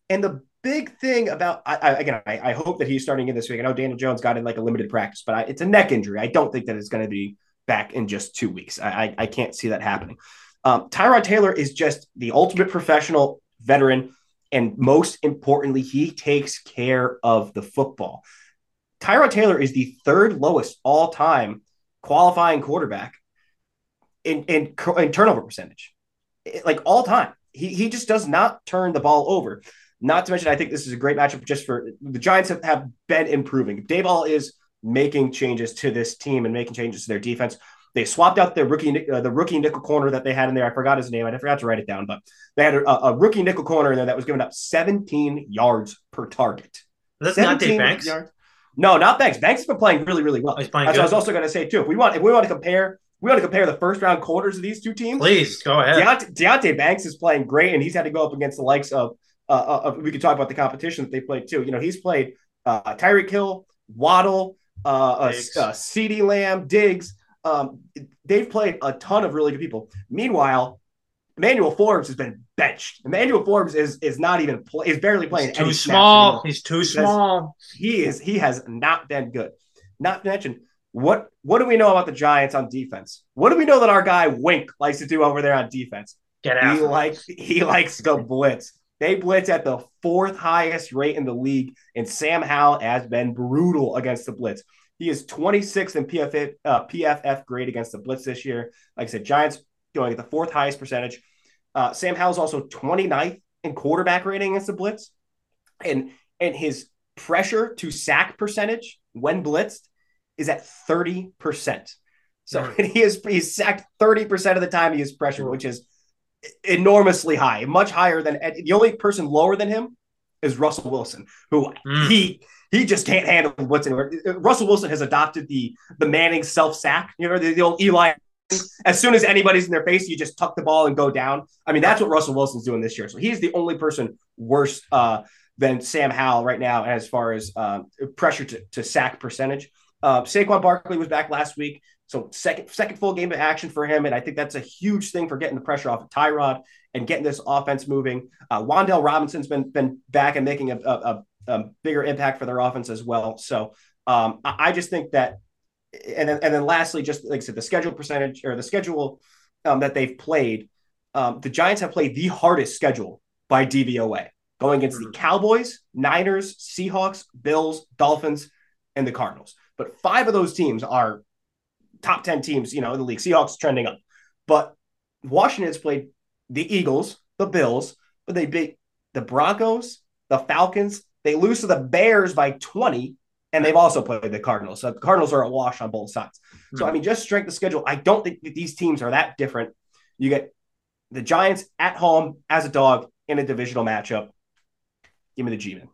And the big thing about, I, I, again, I, I, hope that he's starting in this week. I know Daniel Jones got in like a limited practice, but it's a neck injury. I don't think that it's going to be back in just two weeks. I, I, can't see that happening. Um, Tyrod Taylor is just the ultimate professional veteran. And most importantly, he takes care of the football. Tyrod Taylor is the third lowest all time qualifying quarterback in, in, in turnover percentage, like all time. He, he just does not turn the ball over. Not to mention, I think this is a great matchup just for the Giants have, have been improving. Daboll is making changes to this team and making changes to their defense. They swapped out the rookie uh, the rookie nickel corner that they had in there. I forgot his name. I forgot to write it down, but they had a, a rookie nickel corner in there that was giving up 17 yards per target. That's not Dave Banks. Yards. No, not Banks. Banks has been playing really, really well. He's playing As. I was also going to say too. If we want, if we want to compare we want to compare the first round quarters of these two teams. Please go ahead. Deontay, Deonte Banks is playing great, and he's had to go up against the likes of. Uh, uh of, we could talk about the competition that they played too. You know, he's played uh, Tyreek Hill, Waddle, uh, uh, uh CeeDee Lamb, Diggs. Um, they've played a ton of really good people. Meanwhile, Emmanuel Forbes has been benched. Emmanuel Forbes is is not even play, is barely playing. He's too small. He's too small. He is. He has not been good. Not to mention what what do we know about the Giants on defense? What do we know that our guy Wink likes to do over there on defense? Get out. He likes he likes to blitz. They blitz at the fourth highest rate in the league, and Sam Howell has been brutal against the blitz. He is 26th in PFF, uh, PFF grade against the blitz this year. Like I said, Giants going at the fourth highest percentage. Uh, Sam Howell's also 29th in quarterback rating against the blitz, and and his pressure to sack percentage when blitzed is at 30%. So he is he's sacked 30% of the time he is pressure, which is enormously high, much higher than the only person lower than him is Russell Wilson, who mm. he he just can't handle what's anywhere. Russell Wilson has adopted the the Manning self sack, you know, the, the, old Eli. As soon as anybody's in their face, you just tuck the ball and go down. I mean, that's what Russell Wilson's doing this year. So he's the only person worse uh, than Sam Howell right now as far as uh, pressure to, to sack percentage. Uh, Saquon Barkley was back last week, so second second full game of action for him, and I think that's a huge thing for getting the pressure off of Tyrod and getting this offense moving. Uh, Wan'Dale Robinson's been been back and making a, a, a bigger impact for their offense as well. So um, I, I, just think that, and then and then lastly, just like I said, the schedule percentage or the schedule um, that they've played, um, the Giants have played the hardest schedule by DVOA, going against the mm-hmm. Cowboys, Niners, Seahawks, Bills, Dolphins, and the Cardinals. But five of those teams are top 10 teams, you know, in the league. Seahawks trending up. But Washington has played the Eagles, the Bills, but they beat the Broncos, the Falcons. They lose to the Bears by 20, and they've also played the Cardinals. So the Cardinals are a wash on both sides. So, I mean, just strength of schedule, I don't think these teams are that different. You get the Giants at home as a dog in a divisional matchup. Give me the G man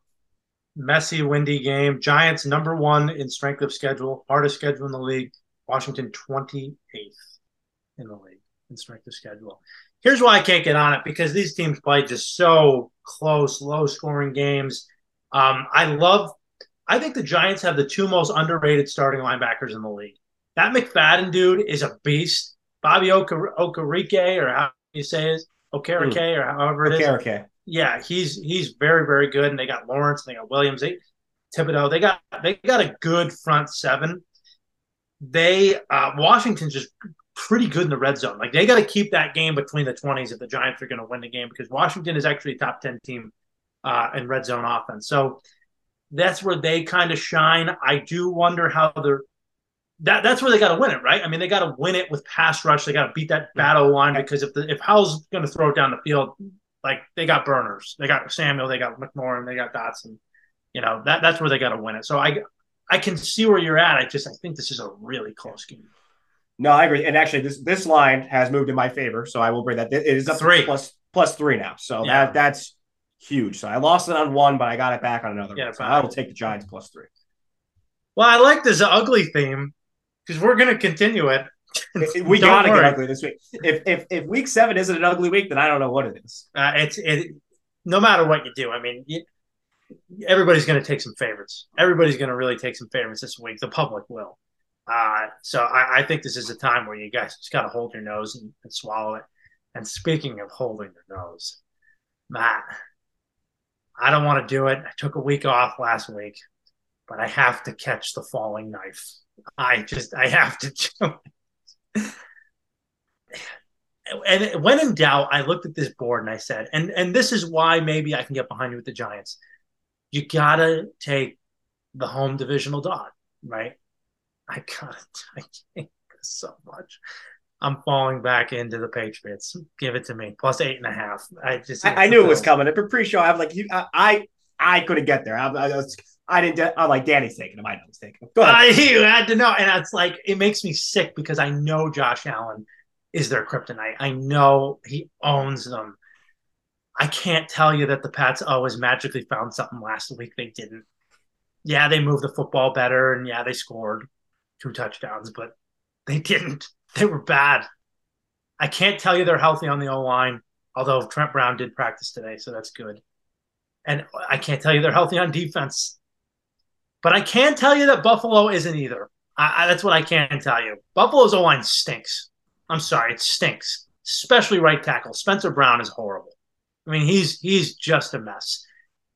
messy, windy game. Giants number one in strength of schedule, hardest schedule in the league. Washington 28th in the league in strength of schedule. Here's why I can't get on it because these teams play just so close, low scoring games. Um, I love, I think the Giants have the two most underrated starting linebackers in the league. That McFadden dude is a beast. Bobby Okereke, or how you say it, Okereke, mm. or however it is. Okereke yeah, he's he's very very good, and they got Lawrence, and they got Williams, they Thibodeaux, they got they got a good front seven. They uh, Washington's just pretty good in the red zone. Like they got to keep that game between the twenties if the Giants are going to win the game because Washington is actually a top ten team uh, in red zone offense. So that's where they kind of shine. I do wonder how they're that that's where they got to win it, right? I mean, they got to win it with pass rush. They got to beat that battle line because if the if Howell's going to throw it down the field, like they got burners, they got Samuel, they got McLaurin, they got Dotson. You know that that's where they got to win it. So I I can see where you're at. I just I think this is a really close game. No, I agree. And actually, this this line has moved in my favor, so I will bring that. It is up three plus plus three now, so yeah. that that's huge. So I lost it on one, but I got it back on another. Yeah, so I will take the Giants plus three. Well, I like this ugly theme because we're going to continue it. we got to get ugly this week. If, if if week seven isn't an ugly week, then I don't know what it is. Uh, it's it. No matter what you do, I mean, you, everybody's going to take some favorites. Everybody's going to really take some favorites this week. The public will. Uh, so I, I, think this is a time where you guys just got to hold your nose and, and, swallow it. And speaking of holding your nose, Matt, I don't want to do it. I took a week off last week, but I have to catch the falling knife. I just I have to do it. And when in doubt, I looked at this board and I said, and and this is why maybe I can get behind you with the Giants. You gotta take the home divisional dog, right? I gotta I can't so much. I'm falling back into the Patriots. Give it to me. Plus eight and a half. I just I, I knew it was coming. But pre-show, I'm like, you, I, I, I couldn't get there. I, I was, I didn't. I'm like, Danny's taking him. I know he's taking him. Go ahead. I, you had to know, and it's like it makes me sick because I know Josh Allen is their kryptonite. I know he owns them. I can't tell you that the Pats always magically found something last week. They didn't. Yeah, they moved the football better, and yeah, they scored two touchdowns, but they didn't. They were bad. I can't tell you they're healthy on the O line, although Trent Brown did practice today, so that's good. And I can't tell you they're healthy on defense. But I can tell you that Buffalo isn't either. I, I, that's what I can tell you. Buffalo's O line stinks. I'm sorry, it stinks, especially right tackle. Spencer Brown is horrible. I mean, he's he's just a mess.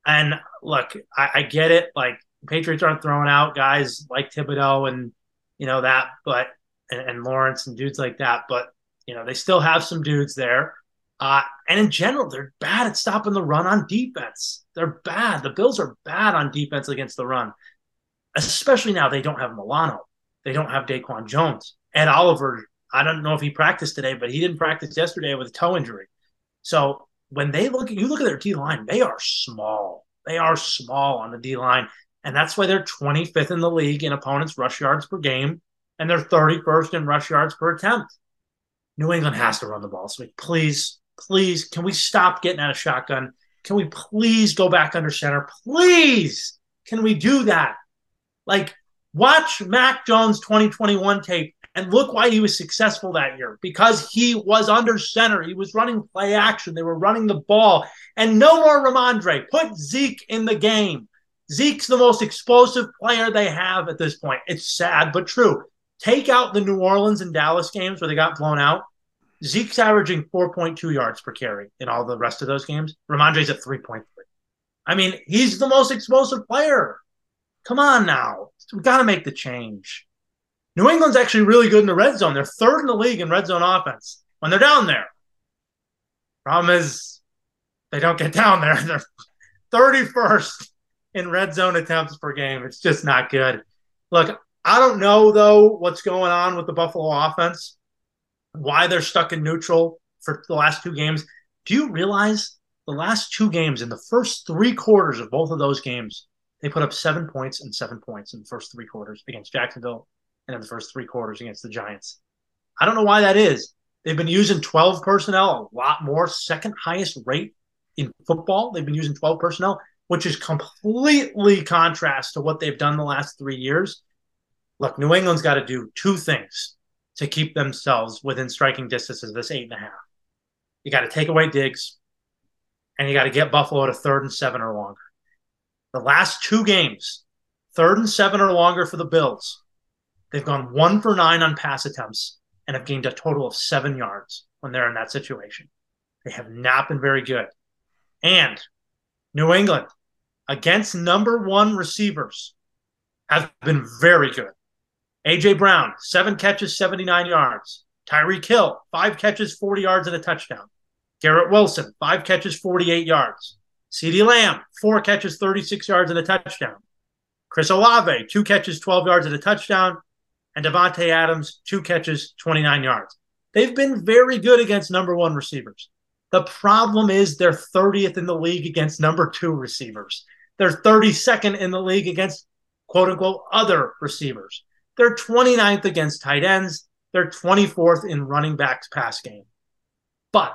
And look, I, I get it. Like Patriots aren't throwing out guys like Thibodeaux and you know that, but and, and Lawrence and dudes like that. But you know, they still have some dudes there. Uh, and in general, they're bad at stopping the run on defense. They're bad. The Bills are bad on defense against the run, especially now they don't have Milano. They don't have Daquan Jones. Ed Oliver, I don't know if he practiced today, but he didn't practice yesterday with a toe injury. So when they look at you look at their D line, they are small. They are small on the D line. And that's why they're 25th in the league in opponents' rush yards per game and they're 31st in rush yards per attempt. New England has to run the ball. So please, please, can we stop getting out of shotgun? Can we please go back under center? Please, can we do that? Like, watch Mac Jones 2021 tape and look why he was successful that year because he was under center. He was running play action. They were running the ball. And no more Rhamondre. Put Zeke in the game. Zeke's the most explosive player they have at this point. It's sad, but true. Take out the New Orleans and Dallas games where they got blown out. Zeke's averaging 4.2 yards per carry in all the rest of those games. Rhamondre's at 3.3. I mean, he's the most explosive player. Come on now. We've got to make the change. New England's actually really good in the red zone. They're third in the league in red zone offense when they're down there. Problem is, they don't get down there. They're 31st in red zone attempts per game. It's just not good. Look, I don't know though what's going on with the Buffalo offense, why they're stuck in neutral for the last two games. Do you realize the last two games in the first three quarters of both of those games, they put up seven points and seven points in the first three quarters against Jacksonville and in the first three quarters against the Giants. I don't know why that is. They've been using 12 personnel, a lot more, second highest rate in football. They've been using 12 personnel, which is completely contrast to what they've done the last three years. Look, New England's got to do two things to keep themselves within striking distance of this eight and a half. You got to take away Diggs, and you got to get Buffalo to third and seven or longer. The last two games, third and seven or longer for the Bills, they've gone one for nine on pass attempts and have gained a total of seven yards when they're in that situation. They have not been very good. And New England, against number one receivers, have been very good. AJ Brown, seven catches, 79 yards. Tyreek Hill, five catches, 40 yards and a touchdown. Garrett Wilson, five catches, 48 yards. CeeDee Lamb, four catches, 36 yards, and a touchdown. Chris Olave, two catches, 12 yards, and a touchdown. And Davante Adams, two catches, 29 yards. They've been very good against number one receivers. The problem is they're 30th in the league against number two receivers. They're 32nd in the league against quote unquote other receivers. They're 29th against tight ends. They're 24th in running backs pass game. But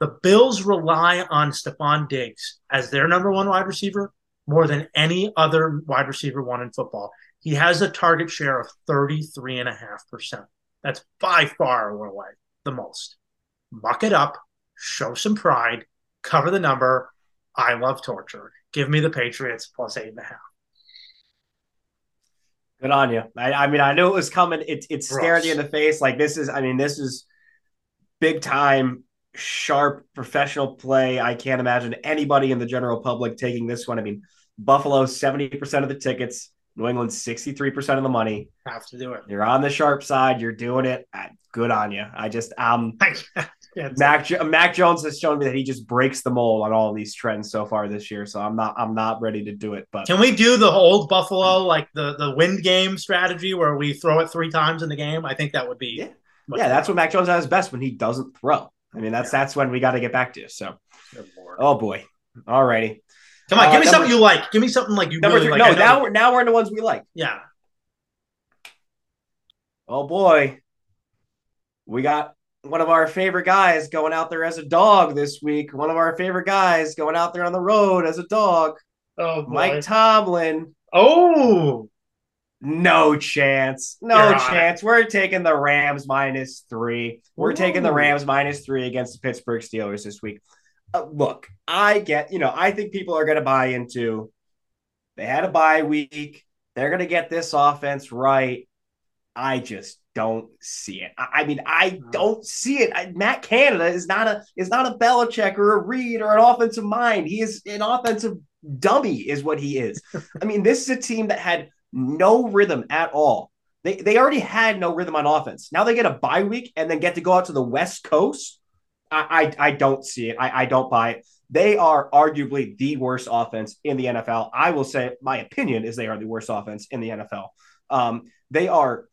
the Bills rely on Stefon Diggs as their number one wide receiver more than any other wide receiver one in football. He has a target share of 33.5%. That's by far away the most. Muck it up, show some pride, cover the number. I love torture. Give me the Patriots plus eight and a half. Good on you. I, I mean, I knew it was coming. It, it stared you in the face. Like this is, I mean, this is big time, sharp professional play. I can't imagine anybody in the general public taking this one. I mean, Buffalo, 70% of the tickets, New England, 63% of the money. Have to do it. You're on the sharp side. You're doing it. Good on you. I just, um, yeah, Mac Mac Jones has shown me that he just breaks the mold on all these trends so far this year. So I'm not I'm not ready to do it. But can we do the old Buffalo like the the wind game strategy where we throw it three times in the game? I think that would be yeah. Yeah, that's what Mac Jones has best when he doesn't throw. I mean, that's yeah. that's when we got to get back to. So, oh boy, all righty. Come on, uh, give me something you like. Give me something like you number really three, like. No, now we're now we're in the ones we like. Yeah. Oh boy, we got one of our favorite guys going out there as a dog this week. One of our favorite guys going out there on the road as a dog. Oh, boy. Mike Tomlin. Oh, no chance. No chance. We're taking the Rams minus three. We're Ooh. taking the Rams minus three against the Pittsburgh Steelers this week. Uh, look, I get, you know, I think people are going to buy into they had a bye week. They're going to get this offense right. I just don't see it. I, I mean, I don't see it. I, Matt Canada is not a is not a Belichick or a Reid or an offensive mind. He is an offensive dummy, is what he is. I mean, this is a team that had no rhythm at all. They they already had no rhythm on offense. Now they get a bye week and then get to go out to the West Coast. I I, I don't see it. I, I don't buy it. They are arguably the worst offense in the NFL. I will say my opinion is they are the worst offense in the NFL. Um, they are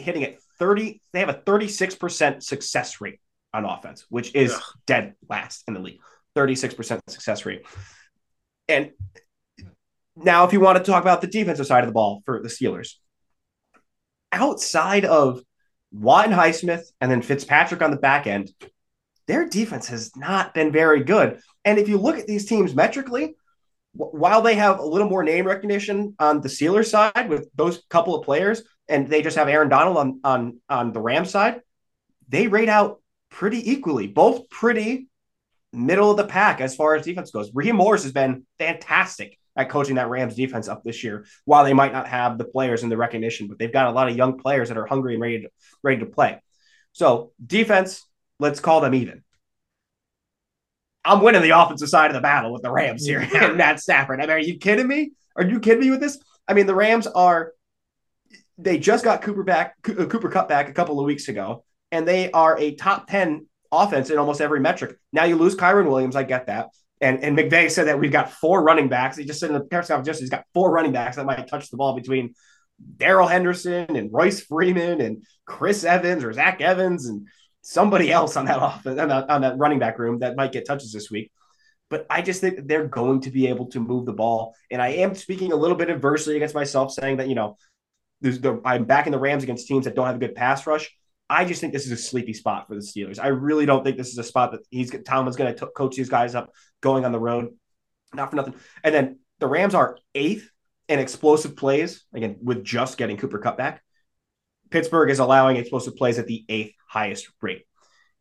hitting at 30, they have a 36% success rate on offense, which is Ugh. dead last in the league. 36% success rate. And now, if you want to talk about the defensive side of the ball for the Steelers, outside of Watt and Highsmith and then Fitzpatrick on the back end, their defense has not been very good. And if you look at these teams metrically, while they have a little more name recognition on the Steelers side with those couple of players, and they just have Aaron Donald on on on the Rams side, they rate out pretty equally, both pretty middle of the pack as far as defense goes. Raheem Morris has been fantastic at coaching that Rams defense up this year. While they might not have the players and the recognition, but they've got a lot of young players that are hungry and ready to ready to play. So defense, let's call them even. I'm winning the offensive side of the battle with the Rams here yeah. and Matt Stafford. I mean, are you kidding me? Are you kidding me with this? I mean, the Rams are they just got Cooper back, uh, Cooper Kupp back a couple of weeks ago, and they are a top 10 offense in almost every metric. Now you lose Kyren Williams, I get that. And and McVay said that we've got four running backs. He just said in the press conference just he's got four running backs that might touch the ball between Darrell Henderson and Royce Freeman and Chris Evans or Zach Evans and somebody else on that offense on that, on that running back room that might get touches this week. But I just think they're going to be able to move the ball. And I am speaking a little bit adversely against myself, saying that you know the, I'm backing the Rams against teams that don't have a good pass rush. I just think this is a sleepy spot for the Steelers. I really don't think this is a spot that he's Tomlin's going to coach these guys up going on the road. Not for nothing. And then the Rams are eighth in explosive plays again with just getting Cooper Kupp back. Pittsburgh is allowing explosive plays at the eighth highest rate.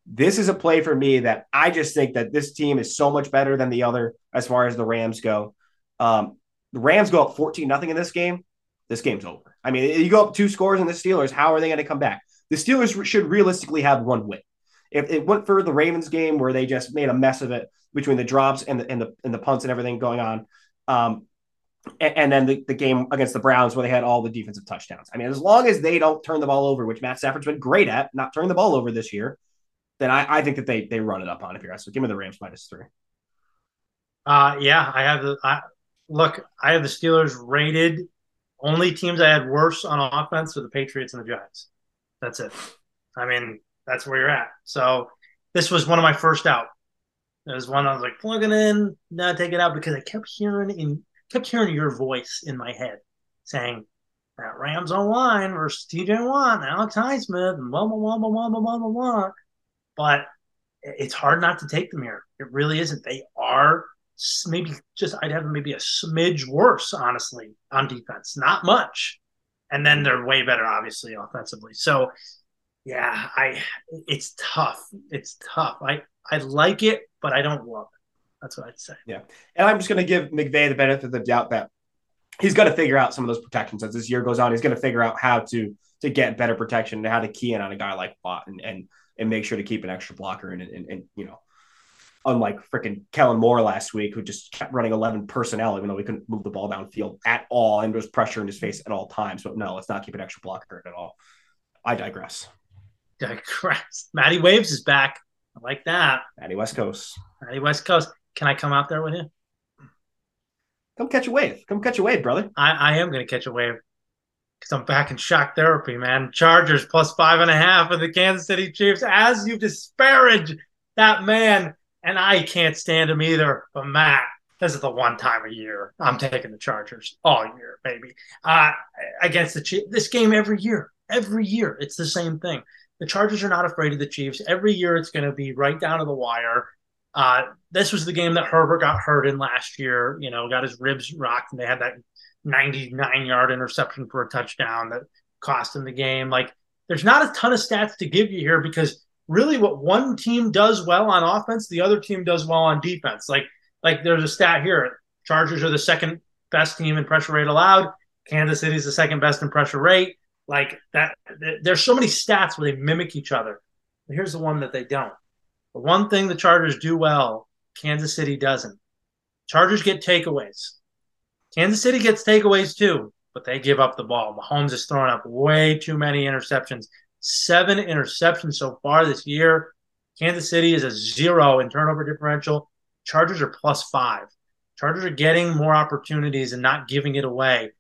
This is a play for me that I just think that this team is so much better than the other as far as the Rams go. Um, the Rams go up 14 nothing in this game. This game's over. I mean, you go up two scores in the Steelers. How are they going to come back? The Steelers should realistically have one win. If it went for the Ravens game where they just made a mess of it between the drops and the and the, and the punts and everything going on, um, and, and, then the, the game against the Browns where they had all the defensive touchdowns. I mean, as long as they don't turn the ball over, which Matt Stafford's been great at, not turning the ball over this year, then I, I think that they they run it up on if you're. So give me the Rams minus three. Uh, yeah, I have the I, look. I have the Steelers rated. Only teams I had worse on offense are the Patriots and the Giants. That's it. I mean, that's where you're at. So this was one of my first out. It was one I was like plugging in, now take it out because I kept hearing in kept hearing your voice in my head saying that Rams online versus TJ Watt and Alex Highsmith and blah blah blah blah blah blah blah blah. But it's hard not to take them here. It really isn't. They are maybe just I'd have maybe a smidge worse, honestly, on defense. Not much. And then they're way better, obviously, offensively. So yeah, I it's tough. It's tough. I I like it, but I don't love it. That's what I'd say. Yeah. And I'm just gonna give McVay the benefit of the doubt that he's gonna figure out some of those protections as this year goes on. He's gonna figure out how to to get better protection and how to key in on a guy like Watt and and and make sure to keep an extra blocker and and, and you know unlike freaking Kellen Moore last week, who just kept running 11 personnel, even though he couldn't move the ball downfield at all and there was pressure in his face at all times. But no, let's not keep an extra blocker at all. I digress. Digress. Matty Waves is back. I like that. Matty West Coast. Matty West Coast. Can I come out there with you? Come catch a wave. Come catch a wave, brother. I, I am going to catch a wave because I'm back in shock therapy, man. Chargers plus five and a half of the Kansas City Chiefs. As you disparage that man, and I can't stand him either. But Matt, this is the one time a year I'm taking the Chargers all year, baby. Uh, against the Chiefs, this game every year, every year, it's the same thing. The Chargers are not afraid of the Chiefs. Every year, it's going to be right down to the wire. Uh, this was the game that Herbert got hurt in last year. You know, got his ribs rocked, and they had that 99 yard interception for a touchdown that cost him the game. Like, there's not a ton of stats to give you here because really what one team does well on offense, the other team does well on defense. Like, like there's a stat here: Chargers are the second best team in pressure rate allowed. Kansas City is the second best in pressure rate. Like that, there's so many stats where they mimic each other. But here's the one that they don't. The one thing the Chargers do well, Kansas City doesn't. Chargers get takeaways. Kansas City gets takeaways too, but they give up the ball. Mahomes is throwing up way too many interceptions. Seven interceptions so far this year. Kansas City is a zero in turnover differential. Chargers are plus five. Chargers are getting more opportunities and not giving it away.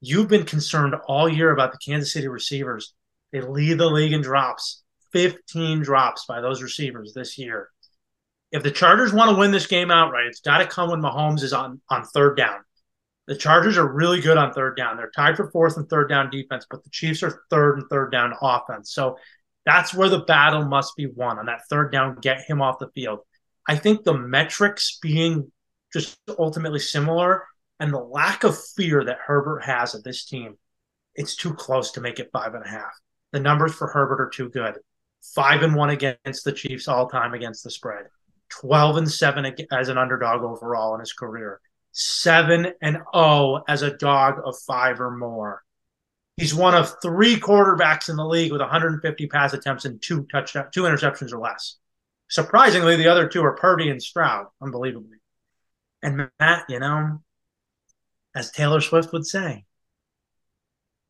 You've been concerned all year about the Kansas City receivers. They lead the league in drops, 15 drops by those receivers this year. If the Chargers want to win this game outright, it's got to come when Mahomes is on, on third down. The Chargers are really good on third down. They're tied for fourth and third down defense, but the Chiefs are third and third down offense. So that's where the battle must be won on that third down, get him off the field. I think the metrics being just ultimately similar and the lack of fear that Herbert has of this team, it's too close to make it five and a half. The numbers for Herbert are too good. Five and one against the Chiefs all time against the spread. 12 and 7 as an underdog overall in his career. 7 and 0 as a dog of 5 or more. He's one of 3 quarterbacks in the league with 150 pass attempts and two touchdown two interceptions or less. Surprisingly, the other two are Purdy and Stroud, unbelievably. And Matt, you know, as Taylor Swift would say,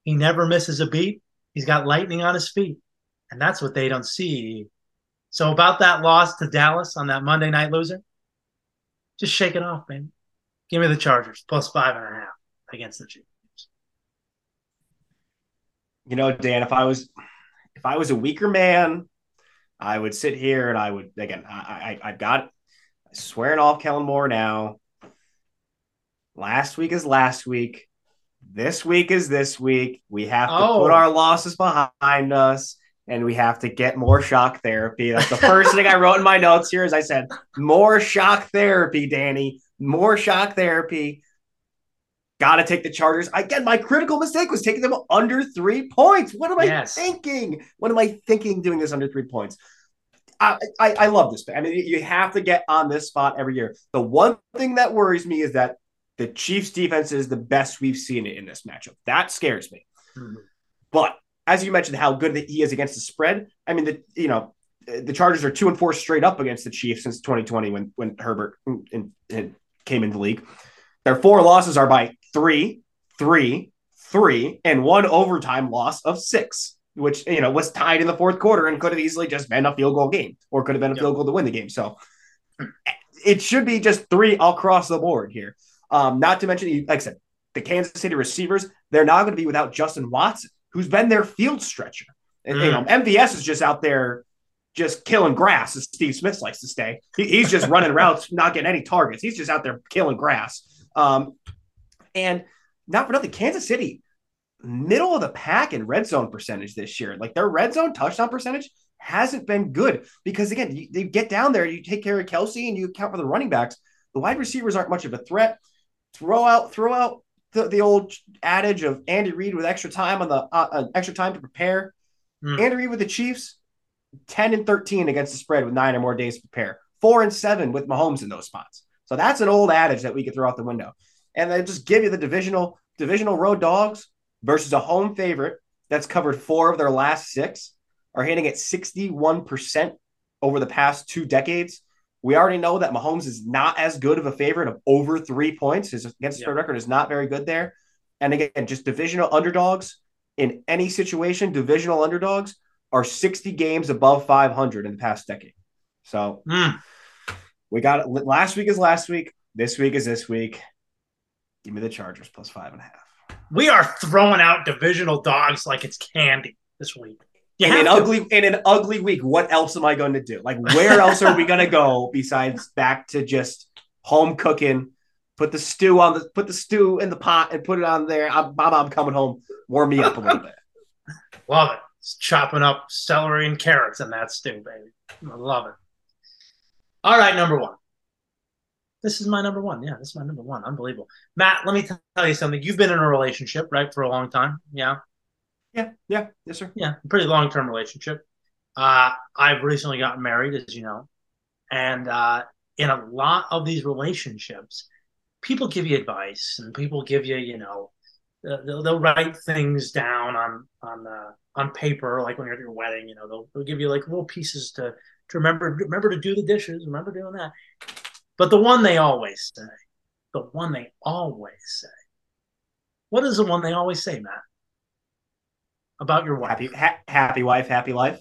he never misses a beat. He's got lightning on his feet. And that's what they don't see so about that loss to Dallas on that Monday night loser, just shake it off, man. Give me the Chargers plus five and a half against the Chiefs. You know, Dan, if I was if I was a weaker man, I would sit here and I would again. I I, I got swearing off Kellen Moore now. Last week is last week. This week is this week. We have to oh. put our losses behind us and we have to get more shock therapy. That's the first thing I wrote in my notes here. As I said, more shock therapy, Danny. More shock therapy. Got to take the Chargers. Again, my critical mistake was taking them under three points. What am yes. I thinking? What am I thinking doing this under three points? I, I, I love this. I mean, you have to get on this spot every year. The one thing that worries me is that the Chiefs' defense is the best we've seen it in this matchup. That scares me. Mm-hmm. But as you mentioned, how good he is against the spread. I mean, the you know the Chargers are two and four straight up against the Chiefs since 2020 when when Herbert in, in, came into the league. Their four losses are by three, three, three, and one overtime loss of six, which you know was tied in the fourth quarter and could have easily just been a field goal game or could have been a yep. field goal to win the game. So it should be just three across the board here. Um, not to mention, like I said, the Kansas City receivers, they're not going to be without Justin Watson, who's been their field stretcher. And, mm. you know, MVS is just out there just killing grass, as Steve Smith likes to say. He, he's just running routes, not getting any targets. He's just out there killing grass. Um, and not for nothing, Kansas City, middle of the pack in red zone percentage this year. Like their red zone touchdown percentage hasn't been good because again, you, you get down there, you take care of Kelce and you account for the running backs. The wide receivers aren't much of a threat. Throw out, throw out the, the old adage of Andy Reid with extra time on the uh, uh, extra time to prepare. Mm. Andy Reid with the Chiefs, 10 and 13 against the spread with nine or more days to prepare, four and seven with Mahomes in those spots. So that's an old adage that we could throw out the window. And they just give you the divisional divisional road dogs versus a home favorite that's covered four of their last six are hitting at 61% over the past two decades. We already know that Mahomes is not as good of a favorite of over three points. His against the spread record is not very good there. And again, just divisional underdogs in any situation, divisional underdogs are 60 games above 500 in the past decade. So mm. we got it. Last week is last week. This week is this week. Give me the Chargers plus five and a half. We are throwing out divisional dogs like it's candy this week. You in an to. ugly in an ugly week, what else am I going to do? Like, where else are we going to go besides back to just home cooking? Put the stew on the put the stew in the pot and put it on there. I'm, I'm coming home. Warm me up a little bit. Love it. Chopping up celery and carrots in that stew, baby. I love it. All right, number one. This is my number one. Yeah, this is my number one. Unbelievable. Matt, let me tell you something. You've been in a relationship, right, for a long time. Yeah. Yeah, yeah, yes, sir. Yeah, pretty long term relationship. Uh, I've recently gotten married, as you know, and uh, in a lot of these relationships, people give you advice and people give you, you know, they'll, they'll write things down on on uh, on paper, like when you're at your wedding. You know, they'll, they'll give you like little pieces to to remember remember to do the dishes, remember doing that. But the one they always say, the one they always say, what is the one they always say, Matt? about your wife. Happy, ha- happy wife, happy life.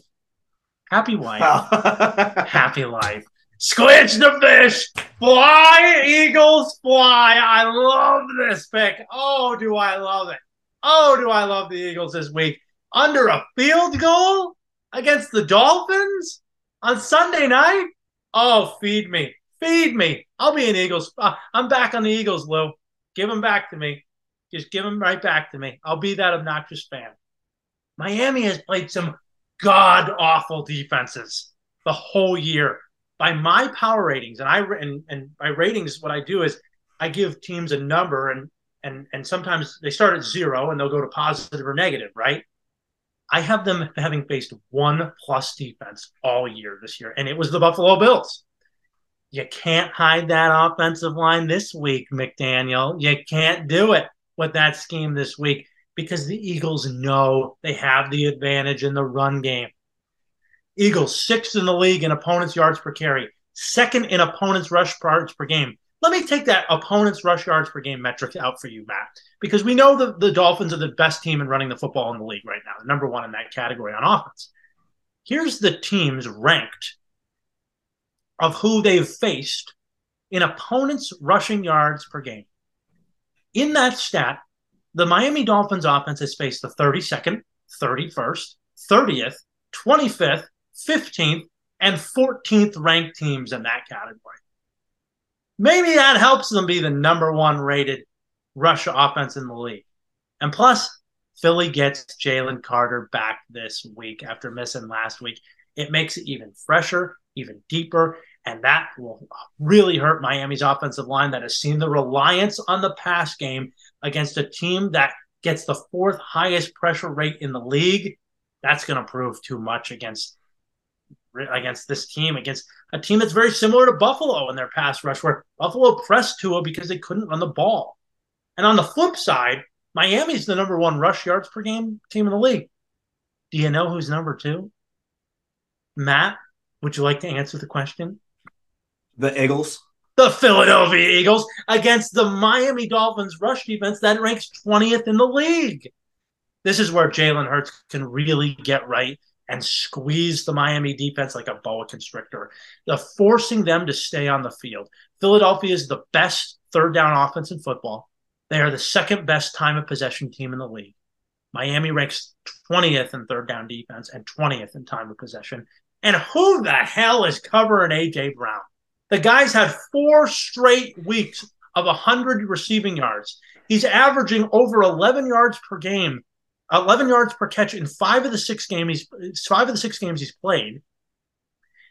Happy wife, happy life. Squinch the fish, fly, Eagles, fly. I love this pick. Oh, do I love it? Oh, do I love the Eagles this week? Under a field goal against the Dolphins on Sunday night? Oh, feed me. Feed me. I'll be an Eagles. Uh, I'm back on the Eagles, Lou. Give them back to me. Just give them right back to me. I'll be that obnoxious fan. Miami has played some god awful defenses the whole year. By my power ratings, and I and, and by ratings, what I do is I give teams a number, and and and sometimes they start at zero and they'll go to positive or negative, right? I have them having faced one plus defense all year this year, and it was the Buffalo Bills. You can't hide that offensive line this week, McDaniel. You can't do it with that scheme this week because the Eagles know they have the advantage in the run game. Eagles sixth in the league in opponents' yards per carry, second in opponents' rush yards per game. Let me take that opponents' rush yards per game metric out for you, Matt, because we know the, the Dolphins are the best team in running the football in the league right now, number one in that category on offense. Here's the teams ranked of who they've faced in opponents' rushing yards per game. In that stat, the Miami Dolphins offense has faced the 32nd, 31st, 30th, 25th, 15th, and 14th ranked teams in that category. Maybe that helps them be the number one rated Russia offense in the league. And plus, Philly gets Jalen Carter back this week after missing last week. It makes it even fresher, even deeper, and that will really hurt Miami's offensive line that has seen the reliance on the pass game against a team that gets the fourth highest pressure rate in the league. That's going to prove too much against against this team, against a team that's very similar to Buffalo in their pass rush, where Buffalo pressed Tua because they couldn't run the ball. And on the flip side, Miami's the number one rush yards per game team in the league. Do you know who's number two? Matt, would you like to answer the question? The Eagles. The Philadelphia Eagles against the Miami Dolphins rush defense that ranks 20th in the league. This is where Jalen Hurts can really get right and squeezed the Miami defense like a boa constrictor, the forcing them to stay on the field. Philadelphia is the best third down offense in football. They are the second best time of possession team in the league. Miami ranks 20th in third down defense and 20th in time of possession. And who the hell is covering AJ Brown? The guy's had four straight weeks of 100 receiving yards. He's averaging over 11 yards per game, 11 yards per catch in five of the six games he's five of the six games he's played.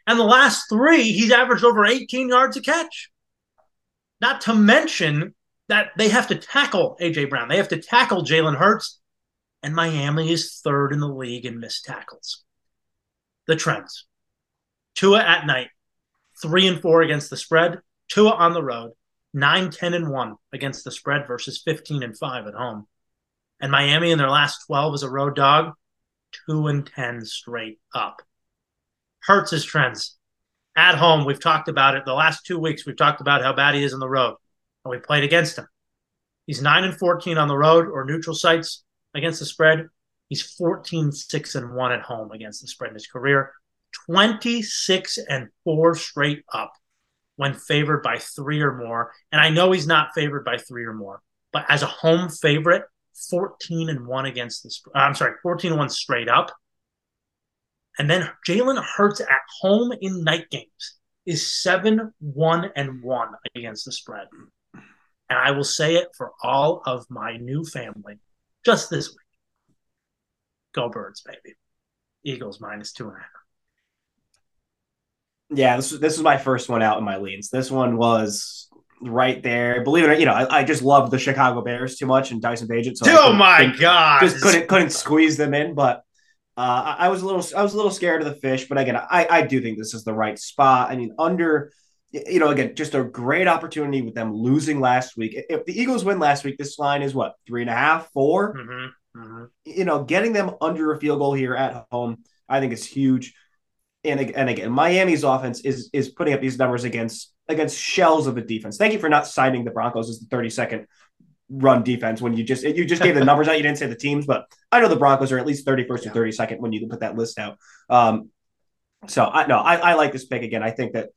And the last three, he's averaged over 18 yards a catch. Not to mention that they have to tackle AJ Brown. They have to tackle Jalen Hurts. And Miami is third in the league in missed tackles. The trends. Tua at night, three and four against the spread. Tua on the road, 9, 10, and 1 against the spread versus 15 and 5 at home. And Miami in their last 12 as a road dog, 2 and 10 straight up. Hurts' his trends. At home, we've talked about it. The last two weeks, we've talked about how bad he is on the road. And we played against him. He's 9 and 14 on the road or neutral sites against the spread. He's 14, 6 and 1 at home against the spread in his career. 26 and 4 straight up when favored by three or more. And I know he's not favored by three or more, but as a home favorite, 14 and 1 against the Uh, I'm sorry, 14 and 1 straight up. And then Jalen Hurts at home in night games is 7 1 and 1 against the spread. And I will say it for all of my new family just this week. Go birds, baby. Eagles minus two and a half. Yeah, this was, this was my first one out in my leans. This one was right there. Believe it or not, you know, I, I just love the Chicago Bears too much and Tyson Bagent. So oh my god, just couldn't couldn't squeeze them in. But uh, I, I was a little I was a little scared of the fish. But again, I I do think this is the right spot. I mean, under you know, again, just a great opportunity with them losing last week. If the Eagles win last week, this line is what three and a half, four? mm-hmm. Mm-hmm. You know, getting them under a field goal here at home, I think is huge and, and again, Miami's offense is is putting up these numbers against against shells of a defense. Thank you for not citing the Broncos as the 32nd run defense when you just you just gave the numbers out. You didn't say the teams, but I know the Broncos are at least 31st yeah. or 32nd when you can put that list out. Um, so I no, I, I like this pick again. I think that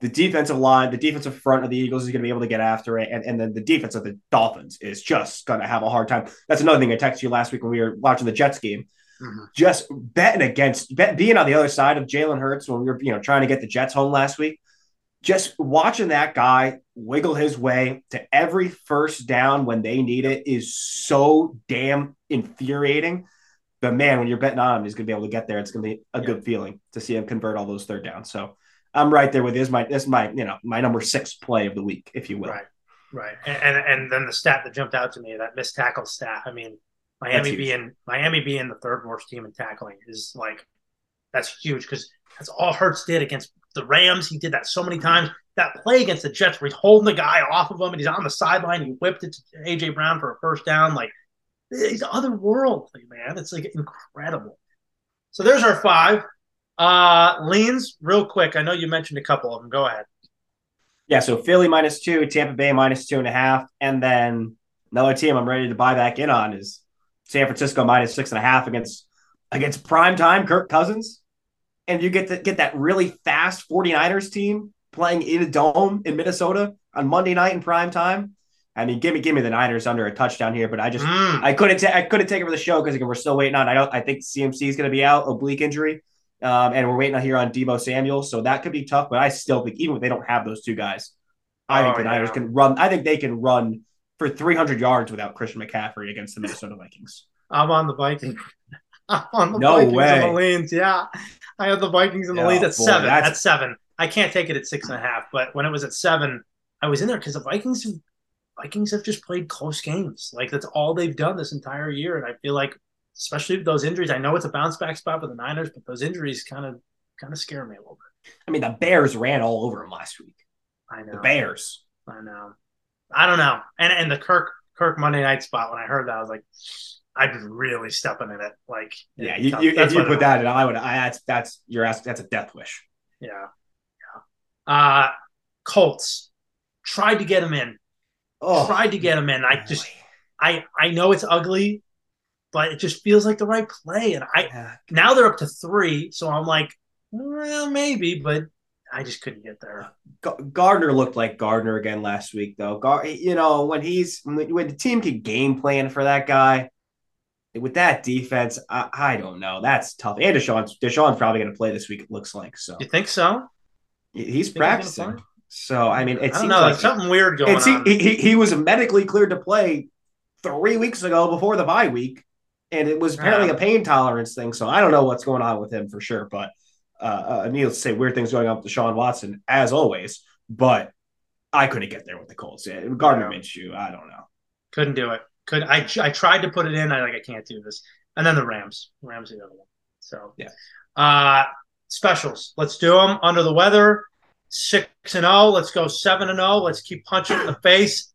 the defensive line, the defensive front of the Eagles is going to be able to get after it, and, and then the defense of the Dolphins is just going to have a hard time. That's another thing I texted you last week when we were watching the Jets game. Mm-hmm. Just betting against bet, being on the other side of Jalen Hurts when we were you know trying to get the Jets home last week. Just watching that guy wiggle his way to every first down when they need it is so damn infuriating. But man, when you're betting on him, he's going to be able to get there. It's going to be a yeah. good feeling to see him convert all those third downs. So I'm right there with this. My this my you know my number six play of the week, if you will. Right, right. And, and and then the stat that jumped out to me, that missed tackle stat. I mean, Miami being Miami being the third worst team in tackling is like that's huge because that's all Hurts did against the Rams. He did that so many times. That play against the Jets where he's holding the guy off of him and he's on the sideline. He whipped it to AJ Brown for a first down. Like he's otherworldly, man. It's like incredible. So there's our five. Uh leans, real quick. I know you mentioned a couple of them. Go ahead. Yeah, so Philly minus two, Tampa Bay minus two and a half, and then another team I'm ready to buy back in on is San Francisco minus six and a half against against prime time Kirk Cousins, and you get to get that really fast 49ers team playing in a dome in Minnesota on Monday night in prime time. I mean, give me give me the Niners under a touchdown here, but I just mm. I couldn't ta- I couldn't take it for the show because we're still waiting on. I don't I think CMC is going to be out oblique injury, um, and we're waiting on here on Deebo Samuel, so that could be tough. But I still think even if they don't have those two guys, I oh, think the yeah. Niners can run. I think they can run for 300 yards without Christian McCaffrey against the Minnesota Vikings. I'm on the Vikings. I'm on the no Vikings way. the. Yeah, I have the Vikings in the oh, lead at boy, seven. That's... At seven, I can't take it at six and a half. But when it was at seven, I was in there because the Vikings, Vikings have just played close games. Like that's all they've done this entire year, and I feel like, especially with those injuries, I know it's a bounce back spot for the Niners, but those injuries kind of kind of scare me a little bit. I mean, the Bears ran all over them last week. I know the Bears. I know. I don't know. And and the Kirk Kirk Monday night spot when I heard that I was like, I'd be really stepping in it. Like yeah, you, you if you put that in, I would. I that's that's you're asking that's a death wish. Yeah, yeah. Uh Colts tried to get him in. Oh, tried to get him in. I just I I know it's ugly, but it just feels like the right play. And I Yeah. now they're up to three, so I'm like, well, maybe, but I just couldn't get there. Gardner looked like Gardner again last week, though. Gar- you know, when he's when the team can game plan for that guy with that defense, I, I don't know. That's tough. And Deshaun's Deshaun's probably going to play this week. It looks like so. You think so? He's Think practicing. play? So I mean, it I seems know. like something weird going it's, he, he he was medically cleared to play three weeks ago before the bye week, and it was apparently Yeah. a pain tolerance thing. So I don't know what's going on with him for sure. But uh, uh needless to say, weird things going on with Deshaun Watson as always. But I couldn't get there with the Colts. Yeah, Gardner Yeah. Minshew, I don't know. Couldn't do it. Could I? I tried to put it in. I like I can't do this. And then the Rams. Rams are the other one. So Yeah. Uh, specials. Let's do them. Under the weather. Six and zero. Let's go seven and zero. Let's keep punching in the face.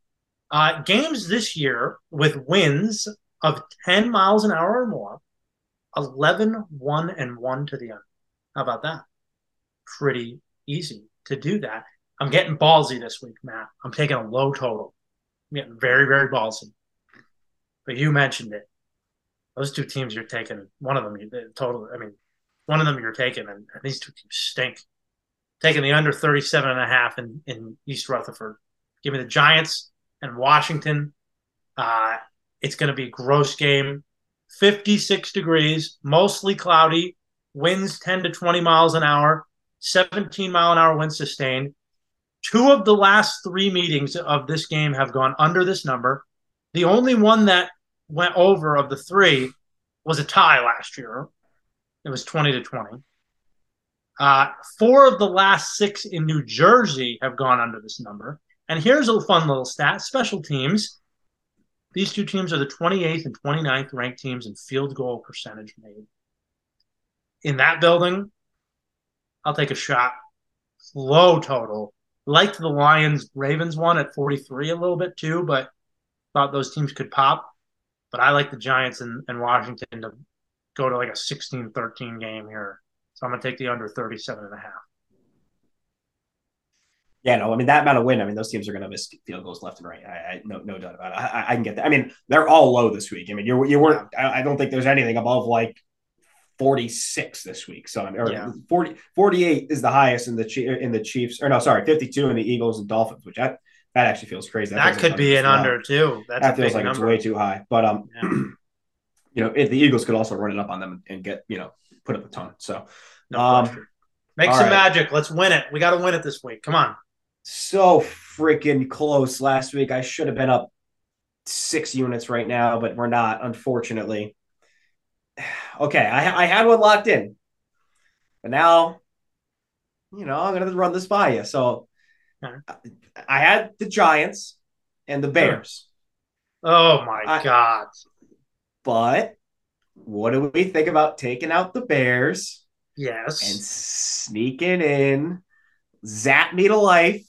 Uh, games this year with wins of 10 miles an hour or more 11 1 and 1 to the end how about that pretty easy to do that i'm getting ballsy this week matt i'm taking a low total i'm getting very very ballsy but you mentioned it. Those two teams you're taking one of them you total i mean one of them you're taking and, and these two teams stink. Taking the under 37 and a half in, in east rutherford. Give me the giants and washington. Uh, it's going to be a gross game. 56 degrees mostly cloudy. Winds 10 to 20 miles an hour. 17 mile an hour wind sustained. Two of the last three meetings of this game have gone under this number the only one that went over of the three was a tie last year it was 20 to 20 uh, four of the last six in new jersey have gone under this number and here's a fun little stat special teams these two teams are the 28th and 29th ranked teams in field goal percentage made. In that building, I'll take a shot. Low total. Liked the Lions Ravens one at 43 a little bit too, but thought those teams could pop. But I like the Giants and, and Washington to go to like a 16 13 game here. So I'm going to take the under 37 and a half. Yeah, no, I mean that amount of win. I mean those teams are going to miss field goals left and right. I, I no no doubt about it. I, I- I can get that. I mean they're all low this week. I mean you you weren't. I, I don't think there's anything above like 46 this week. So or Yeah. 40, 48 is the highest in the in the Chiefs. Or no, sorry, 52 in the Eagles and Dolphins, which that that actually feels crazy. That, feels could like be an under too. That's that feels like number. it's way too high. But um, Yeah. you know, if the Eagles could also run it up on them and get you know put up a ton. So No Um. Make some right. magic. Let's win it. We got to win it this week. Come on. so freaking close last week. I should have been up six units right now, but we're not, unfortunately. Okay, I, I had one locked in, but now, you know, I'm gonna run this by you. So, I had the Giants and the Bears, Oh my I- God. but what do we think about taking out the Bears Yes. and sneaking in, zap me to life?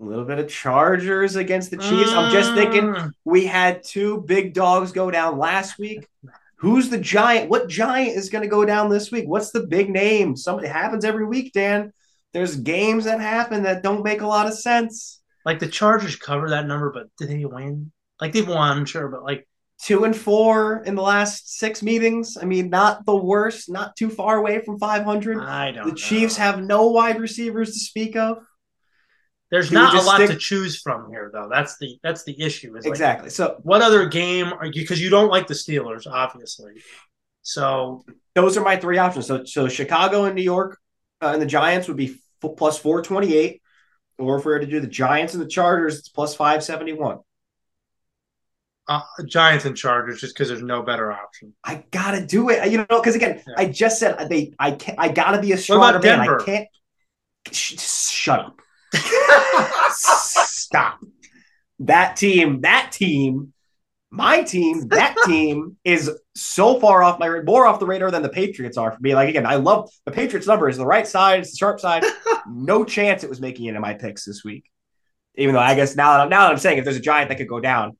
A little bit of Chargers against the Chiefs. I'm just thinking Mm. We had two big dogs go down last week. Who's the giant? What giant is going to go down this week? What's the big name? Something happens every week, Dan. There's games that happen that don't make a lot of sense. like the Chargers cover that number, but did they win? Like they've won, sure, but like Two and four in the last six meetings. I mean, not the worst, not too far away from 500. I don't. The know. Chiefs have no wide receivers to speak of. There's would not a lot stick- to choose from here, though. That's the that's the issue. Is like, Exactly. So what other game are you? Because you don't like the Steelers, obviously. So those are my three options. So, so Chicago and New York uh, and the Giants would be f- plus 428. Or if we were to do the Giants and the Chargers, it's plus 571. uh, Giants and Chargers, just because there's no better option. I gotta do it. You know, because again, Yeah. I just said they. I can't. I gotta be a stronger man. I can't. Sh- shut up. Stop. That team. That team. My team. That team is so far off my more off the radar than the Patriots are for me. Like again, I love the Patriots number is the right side. It's the sharp side. no chance it was making it in my picks this week. Even though I guess now that I'm, now that I'm saying if there's a giant that could go down,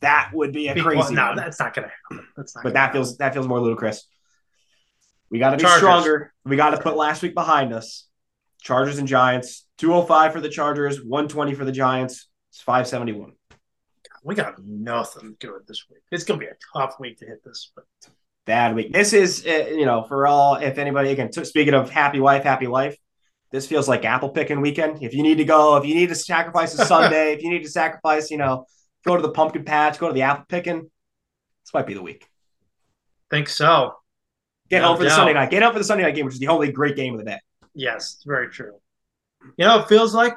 that would be a crazy. no, one that's not gonna happen. That's not. but that feels that feels more ludicrous. We got to be Chargers. stronger. We got to put last week behind us. Chargers and Giants. 205 for the Chargers, 120 for the Giants. It's 571. We got nothing good this week. It's gonna be a tough week to hit this, but bad week. This is, uh, you know, for all, if anybody, again, t- speaking of happy wife, happy life, this feels like apple picking weekend. If you need to go, if you need to sacrifice a Sunday, if you need to sacrifice, you know, go to the pumpkin patch, go to the apple picking, this might be the week. think so. Get No home for the. Sunday night. Get home for the Sunday night game, which is the only great game of the day. Yes, it's very true. You know, it feels like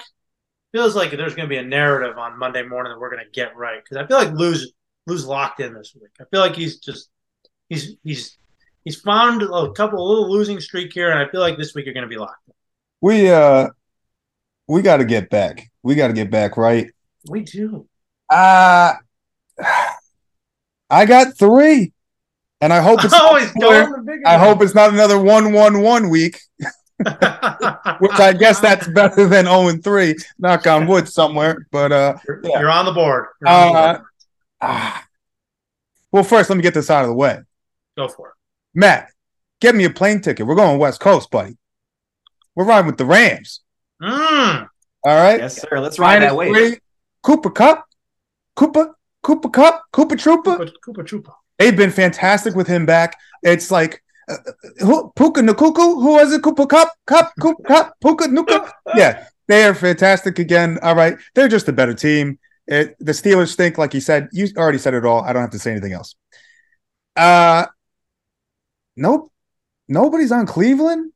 feels like there's going to be a narrative on Monday morning that we're going to get right because I feel like Lou's Lou's locked in this week. I feel like he's just he's he's he's found a couple a little losing streak here, and I feel like this week you're going to be locked. in. We uh we got to get back. We got to get back right. We do. Uh I got three, and I hope it's. Oh, he's going. I hope it's not another one one one week, which I guess that's better than zero and three. Knock on wood somewhere, but uh, you're, yeah. you're on the board. You're on the Uh, board. ah. well, first let me get this out of the way. Go for it. Matt, get me a plane ticket. We're going West Coast, buddy. We're riding with the Rams. Mm. All right. Yes, sir. Let's ride that Minus wave. three. Cooper Kupp, Cooper, Cooper Kupp, Cooper Trooper. Cooper, Koopa Troopa. They've been fantastic with him back. It's like uh, who, Puka Nukuku. Who was it? Cooper Kupp, Kupp, Cooper Kupp, Puka Nacua. Yeah, they are fantastic again. All right, they're just a better team. It, the Steelers stink, like you said. You already said it all. I don't have to say anything else. Uh, nope. Nobody's on Cleveland.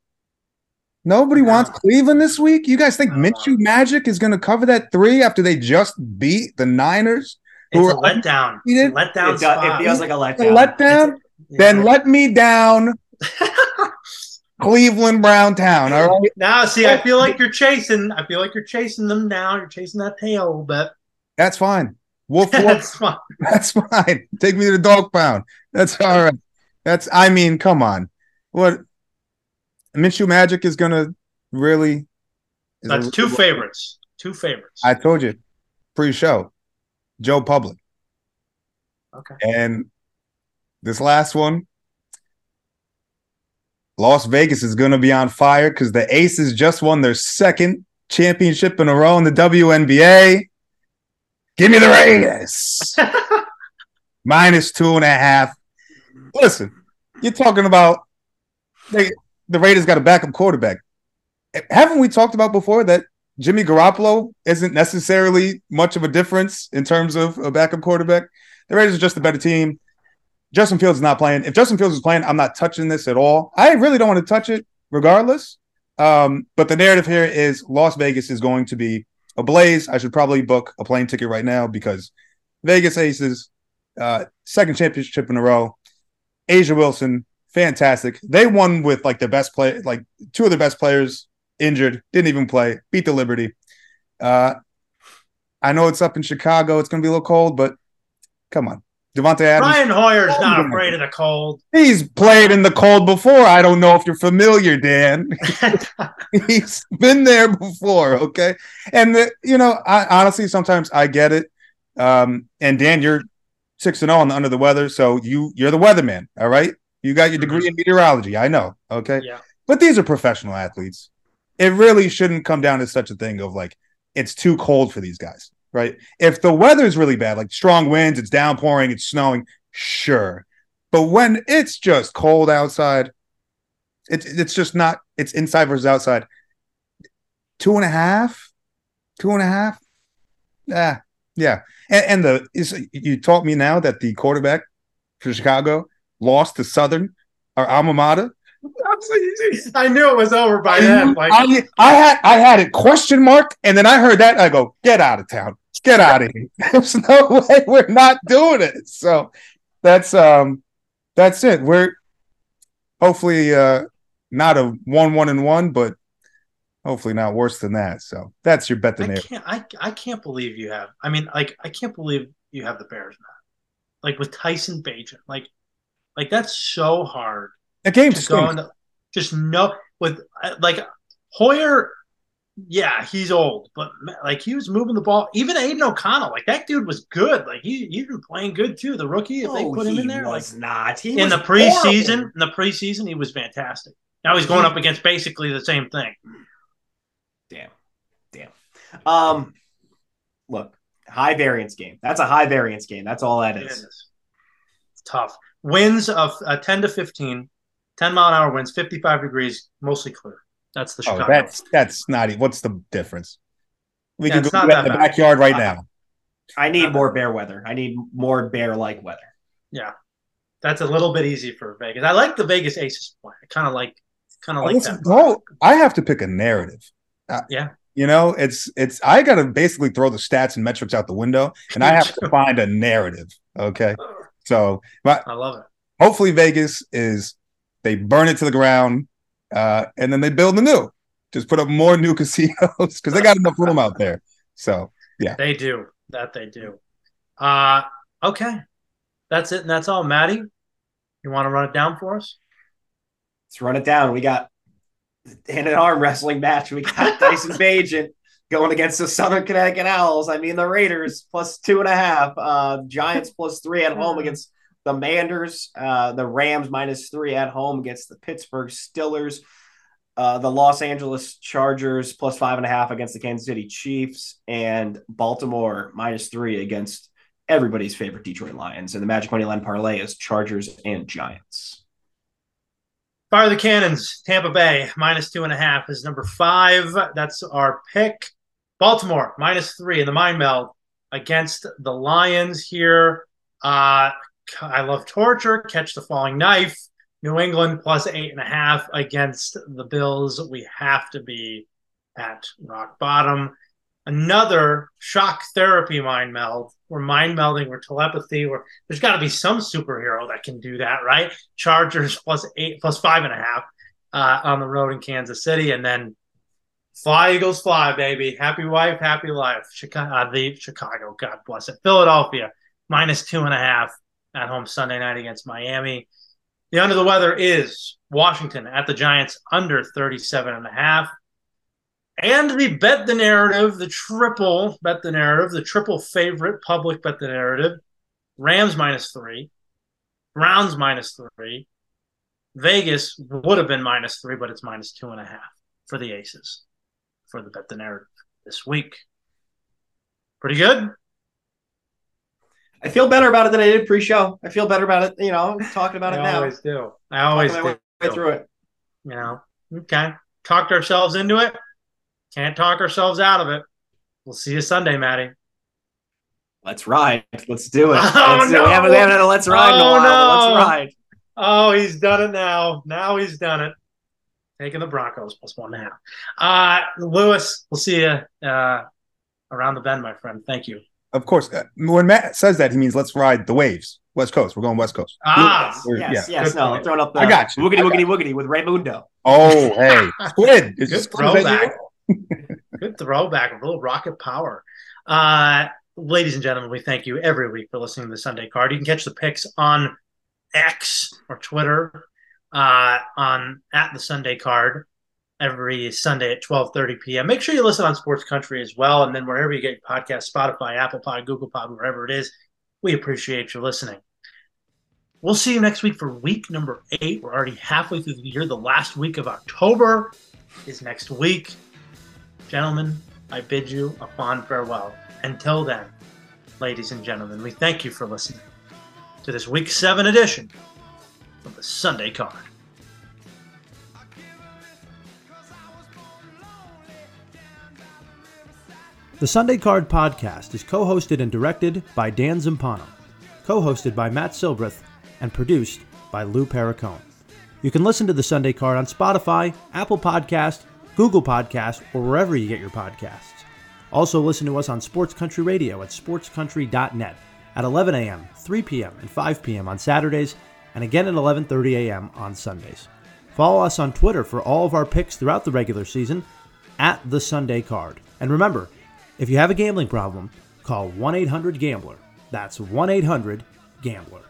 Nobody No. wants Cleveland this week. You guys think No. Minshew Magic is going to cover that three after they just beat the Niners? It's Who a are letdown. He did- Letdown It, does, it feels like a A letdown. letdown? Then let me down Cleveland Brown Town. All right. now, see, I feel like you're chasing. I feel like you're chasing them now. You're chasing that tail a little bit. That's fine. Wolf Wolf. That's fine. That's fine. Take me to the dog pound. That's all right. That's I mean, come on. What Minshew Magic is gonna really is That's a- two favorites. Two favorites. I told you pre-show. Joe Public. okay. And this last one, Las Vegas is going to be on fire because the Aces just won their second championship in a row in the WNBA. Give me the Raiders. Minus two and a half. Listen, you're talking about they, the Raiders got a backup quarterback. Haven't we talked about before that Jimmy Garoppolo isn't necessarily much of a difference in terms of a backup quarterback? The Raiders are just a better team. Justin Fields is not playing. If Justin Fields is playing, I'm not touching this at all. I really don't want to touch it regardless. Um, but the narrative here is Las Vegas is going to be ablaze. I should probably book a plane ticket right now because Vegas Aces, uh, second championship in a row. A'ja Wilson, fantastic. They won with like the best play, like two of the best players injured, didn't even play, beat the Liberty. Uh, I know it's up in Chicago. It's going to be a little cold, but come on. Davante Adams, Brian Hoyer's not Oh, afraid of the cold. he's played in the cold before. I don't know if you're familiar, Dan. he's been there before, okay? And the, you know, I honestly sometimes I get it. Um, and Dan, you're six and zero on the under the weather, so you you're the weatherman, all right? You got your degree in meteorology, I know, okay? yeah. But these are professional athletes. It really shouldn't come down to such a thing of like it's too cold for these guys, right? If the weather's really bad, like strong winds, it's downpouring, it's snowing, sure. But when it's just cold outside, it's it's just not. It's inside versus outside. Two and a half, two and a half. Yeah, yeah. And, and the is you taught me now that the quarterback for Chicago lost to Southern, our alma mater. I knew it was over by then. Like, I, I had I had it question mark, and then I heard that I go, get out of town, get out of here. There's no way we're not doing it. So that's um that's it. We're hopefully uh not a one one and one, but hopefully not worse than that. So that's your bet the I can't. I, I can't believe you have. I mean, like, I can't believe you have the Bears now. Like with Tyson Bagent, like, like that's so hard The game to go into. Just no with uh, like Hoyer. Yeah, he's old, but like he was moving the ball. Even Aidan O'Connell, like that dude was good. Like he he's been playing good too. The rookie, if they put him in there, like not. He in was the preseason, horrible. in the preseason, he was fantastic. Now he's going up against basically the same thing. Damn, damn. Um, look, high variance game. That's a high variance game. That's all that is. is. It's tough. Winds of uh, 10 to 15, 10 mile an hour winds, 55 degrees, mostly clear. That's the Oh, that's that's not. What's the difference? We Yeah, can go not do that that in the bad. backyard right Uh, now. I need more bear weather. I need more bear like weather. yeah. That's a little bit easy for Vegas. I like the Vegas Aces play. I kind of like, kind of like that. no, I have to pick a narrative. Uh, Yeah. You know, it's it's I gotta basically throw the stats and metrics out the window, and I have to find a narrative. Okay, so but I love it. hopefully Vegas is they burn it to the ground, uh, and then they build the new. Just put up more new casinos because they got enough room out there. So yeah, They do. That they do. Uh, okay. That's it. And that's all. Maddie, you want to run it down for us? Let's run it down. We got hand and arm wrestling match. We got Tyson Bagent going against the Southern Connecticut Owls. I mean, the Raiders plus two and a half. Uh, Giants plus three at home against the Manders. Uh, the Rams minus three at home against the Pittsburgh Steelers. Uh, the Los Angeles Chargers plus five and a half against the Kansas City Chiefs, and Baltimore minus three against everybody's favorite Detroit Lions. And the Magic Money Line parlay is Chargers and Giants. Fire the Cannons, Tampa Bay, minus two and a half is number five. That's our pick. Baltimore, minus three in the mind meld against the Lions here. Uh, I love torture, catch the falling knife. New England plus eight and a half against the Bills. We have to be at rock bottom. Another shock therapy mind meld. We're mind melding, we're telepathy. We're, there's got to be some superhero that can do that, right? Chargers plus eight, plus five and a half uh, on the road in Kansas City, and then fly Eagles fly, baby. Happy wife, happy life. Chicago, uh, the Chicago, God bless it. Philadelphia minus two and a half at home Sunday night against Miami. The under the weather is Washington at the Giants under 37 and a half. And the bet the narrative, the triple bet the narrative, the triple favorite public bet the narrative. Rams minus three, Browns minus three. Vegas would have been minus three, but it's minus two and a half for the Aces for the bet the narrative this week. Pretty good. I feel better about it than I did pre-show. I feel better about it, you know, talking about it now. I always do. I always Talking do. way through it. You know, okay. Talked ourselves into it. Can't talk ourselves out of it. We'll see you Sunday, Maddie. Let's ride. Let's do it. Oh, Let's no. We haven't, we haven't had a let's ride in a Oh, while. no. Let's ride. Oh, he's done it now. Now he's done it. Taking the Broncos plus one and a half. Uh, Lewis, we'll see you uh, around the bend, my friend. Thank you. Of course, uh, when Matt says that, he means let's ride the waves. West Coast. We're going West Coast. Ah, We're- Yes, yeah. yes. Good No, throwing up the I got you. woogity I got woogity woogity with Raymundo. Oh, hey, squid. Is Good it squid? Throwback. Good throwback, a little rocket power. Uh, ladies and gentlemen, we thank you every week for listening to the Sunday card. You can catch the picks on X or Twitter uh, on at the Sunday card every Sunday at 12:30 p.m. Make sure you listen on Sports Country as well, and then wherever you get your podcast, Spotify, Apple Pod, Google Pod, wherever it is, we appreciate you listening. We'll see you next week for week number eight. We're already halfway through the year. The last week of October is next week. Gentlemen, I bid you a fond farewell. Until then, ladies and gentlemen, we thank you for listening to this week seven edition of the Sunday Card. The Sunday Card Podcast is co hosted and directed by Dan Zampano, co hosted by Matt Silbreth, and produced by Lou Perricone. You can listen to The Sunday Card on Spotify, Apple Podcast, Google Podcast, or wherever you get your podcasts. Also, listen to us on Sports Country Radio at sportscountry.net at 11 a.m., 3 p.m., and 5 p.m. on Saturdays, and again at 11:30 a.m. on Sundays. Follow us on Twitter for all of our picks throughout the regular season at the Sunday Card. And remember, if you have a gambling problem, call 1 800 Gambler. That's 1 800 Gambler.